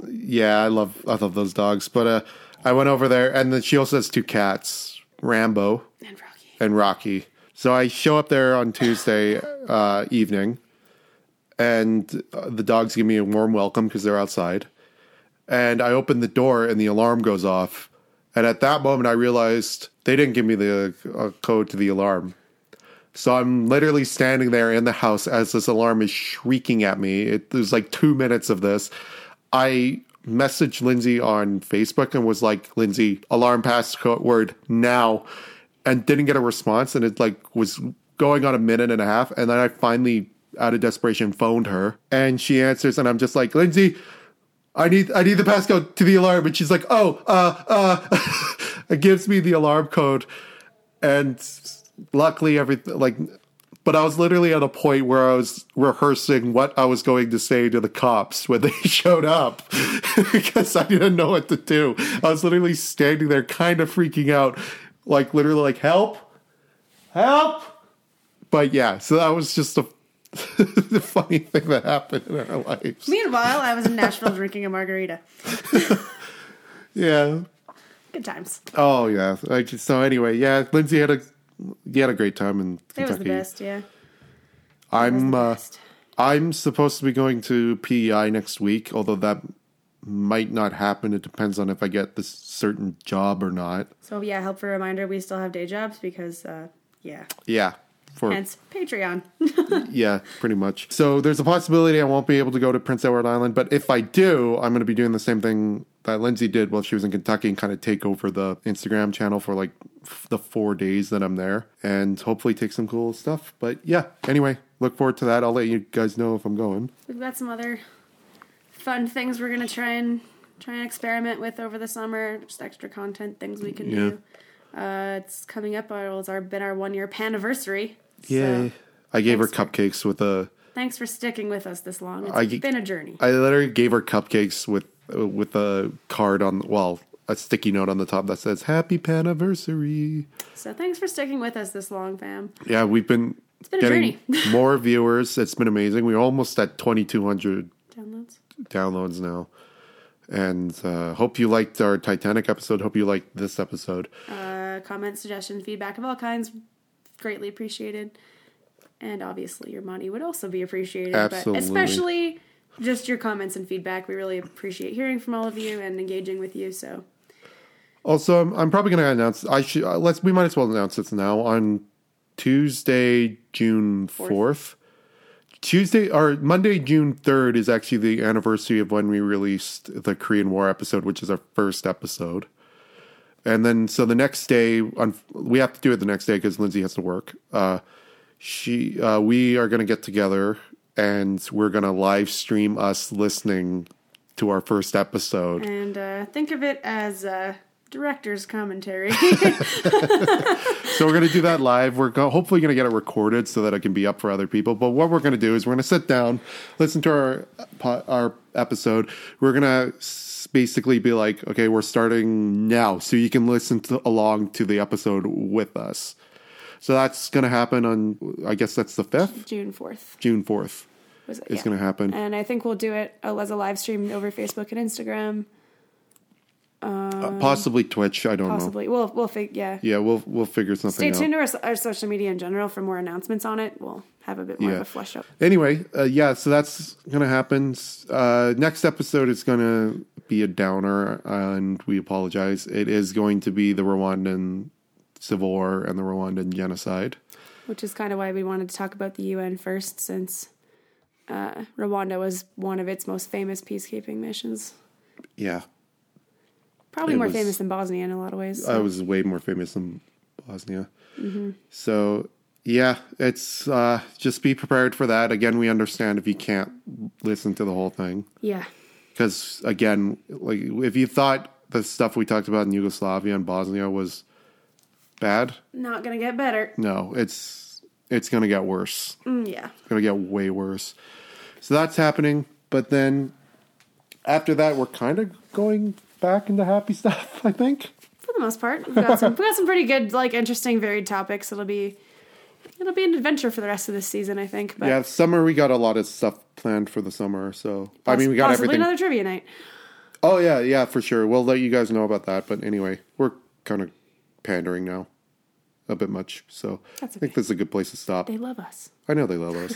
Yeah, I love I love those dogs. But uh, I went over there, and then she also has two cats, Rambo And Rocky. and Rocky. So I show up there on Tuesday uh, evening, and uh, the dogs give me a warm welcome because they're outside. And I open the door, and the alarm goes off. And at that moment, I realized they didn't give me the uh, code to the alarm. So I'm literally standing there in the house as this alarm is shrieking at me. It, there's like two minutes of this. I messaged Lindsay on Facebook and was like, Lindsay, alarm password now, and didn't get a response. And it like was going on a minute and a half. And then I finally, out of desperation, phoned her, and she answers, and I'm just like, Lindsay, I need I need the passcode to the alarm, and she's like, oh, uh, uh, it gives me the alarm code, and luckily everything like. But I was literally at a point where I was rehearsing what I was going to say to the cops when they showed up because I didn't know what to do. I was literally standing there, kind of freaking out, like literally like help, help. But yeah, so that was just a the funny thing that happened in our lives. Meanwhile, I was in Nashville drinking a margarita. Yeah. Good times. Oh yeah. Like so. Anyway, yeah. Lindsay had a he had a great time in Kentucky. It was the best, yeah. I'm uh, best. I'm supposed to be going to PEI next week, although that might not happen. It depends on if I get this certain job or not. So yeah, helpful reminder: we still have day jobs because, uh, yeah, Yeah. For hence Patreon. yeah, pretty much. So there's a possibility I won't be able to go to Prince Edward Island, but if I do, I'm going to be doing the same thing that Lindsay did while she was in Kentucky and kind of take over the Instagram channel for like f- the four days that I'm there and hopefully take some cool stuff. But yeah, anyway, look forward to that. I'll let you guys know if I'm going. We've got some other fun things we're gonna try and try and experiment with over the summer. Just extra content, things we can do. Uh, it's coming up. Uh, It's our been our one year anniversary. Yay. I gave her for- cupcakes with a Thanks for sticking with us this long. It's I- been a journey. I literally gave her cupcakes with with a card on well a sticky note on the top that says "Happy Paniversary." So thanks for sticking with us this long, fam. Yeah, we've been it's been a getting journey. more viewers. It's been amazing. We're almost at twenty two hundred Downloads. downloads now, and uh, hope you liked our Titanic episode. Hope you liked this episode. Uh, comments, suggestions, feedback of all kinds, greatly appreciated. And obviously, your money would also be appreciated. Absolutely. But especially just your comments and feedback. We really appreciate hearing from all of you and engaging with you. So, Also, I'm, I'm probably going to announce. I should uh, let's. We might as well announce this now on Tuesday, June fourth. Tuesday or Monday, June third is actually the anniversary of when we released the Korean War episode, which is our first episode. And then, so the next day, on, we have to do it the next day because Lindsay has to work. Uh, she, uh, we are going to get together and we're going to live stream us listening to our first episode. and uh, think of it as a director's commentary. So we're going to do that live. We're go- hopefully going to get it recorded so that it can be up for other people. But what we're going to do is we're going to sit down, listen to our our episode. We're going to basically be like, okay, we're starting now, so you can listen to, along to the episode with us. So that's going to happen on, I guess that's the fifth, June 4th. June fourth. Was it? It's Yeah. going to happen. And I think we'll do it uh, as a live stream over Facebook and Instagram. Uh, possibly Twitch. I don't know. Possibly. We'll, we'll fig- yeah. Yeah, we'll we'll figure something Stay out. tuned to our, our social media in general for more announcements on it. We'll have a bit more Yeah. of a flush up. Anyway, uh, yeah, so that's going to happen. Uh, next episode is going to be a downer, and we apologize. It is going to be the Rwandan civil war and the Rwandan genocide. Which is kind of why we wanted to talk about the UN first, since uh, Rwanda was one of its most famous peacekeeping missions. Yeah, Probably It more was- famous than Bosnia in a lot of ways. I was way more famous than Bosnia. Mm-hmm. So, yeah, it's uh, just be prepared for that. Again, we understand if you can't listen to the whole thing. yeah. because again, like if you thought the stuff we talked about in Yugoslavia and Bosnia was bad, Not to get better. no, it's it's gonna get worse. Mm, yeah. It's gonna get way worse. So that's happening. But then after that, we're kind of going back into happy stuff. I think. For the most part, we've got some, we've got some pretty good, like, interesting, varied topics. It'll be, it'll be an adventure for the rest of this season, I think. But Yeah, summer we got a lot of stuff planned for the summer. So I mean, we got possibly everything. another trivia night. Oh yeah, yeah, for sure. We'll let you guys know about that. But anyway, we're kind of pandering now, a bit much. So That's I think okay. this is a good place to stop. They love us. I know they love us.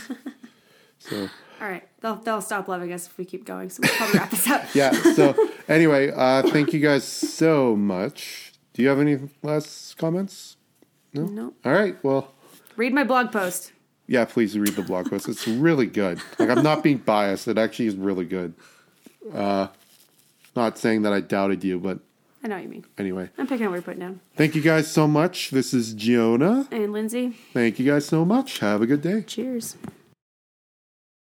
so All right, they'll they'll stop loving us if we keep going. So we'll probably wrap this up. yeah. So anyway, uh, thank you guys so much. Do you have any last comments? No. All right. Well, Read my blog post. yeah. Please read the blog post. It's really good. Like I'm not being biased. It actually is really good. Uh, not saying that I doubted you, but I know what you mean. anyway. I'm picking up what you're putting down. Thank you guys so much. This is Jonah. And Lindsay, Thank you guys so much. Have a good day. cheers.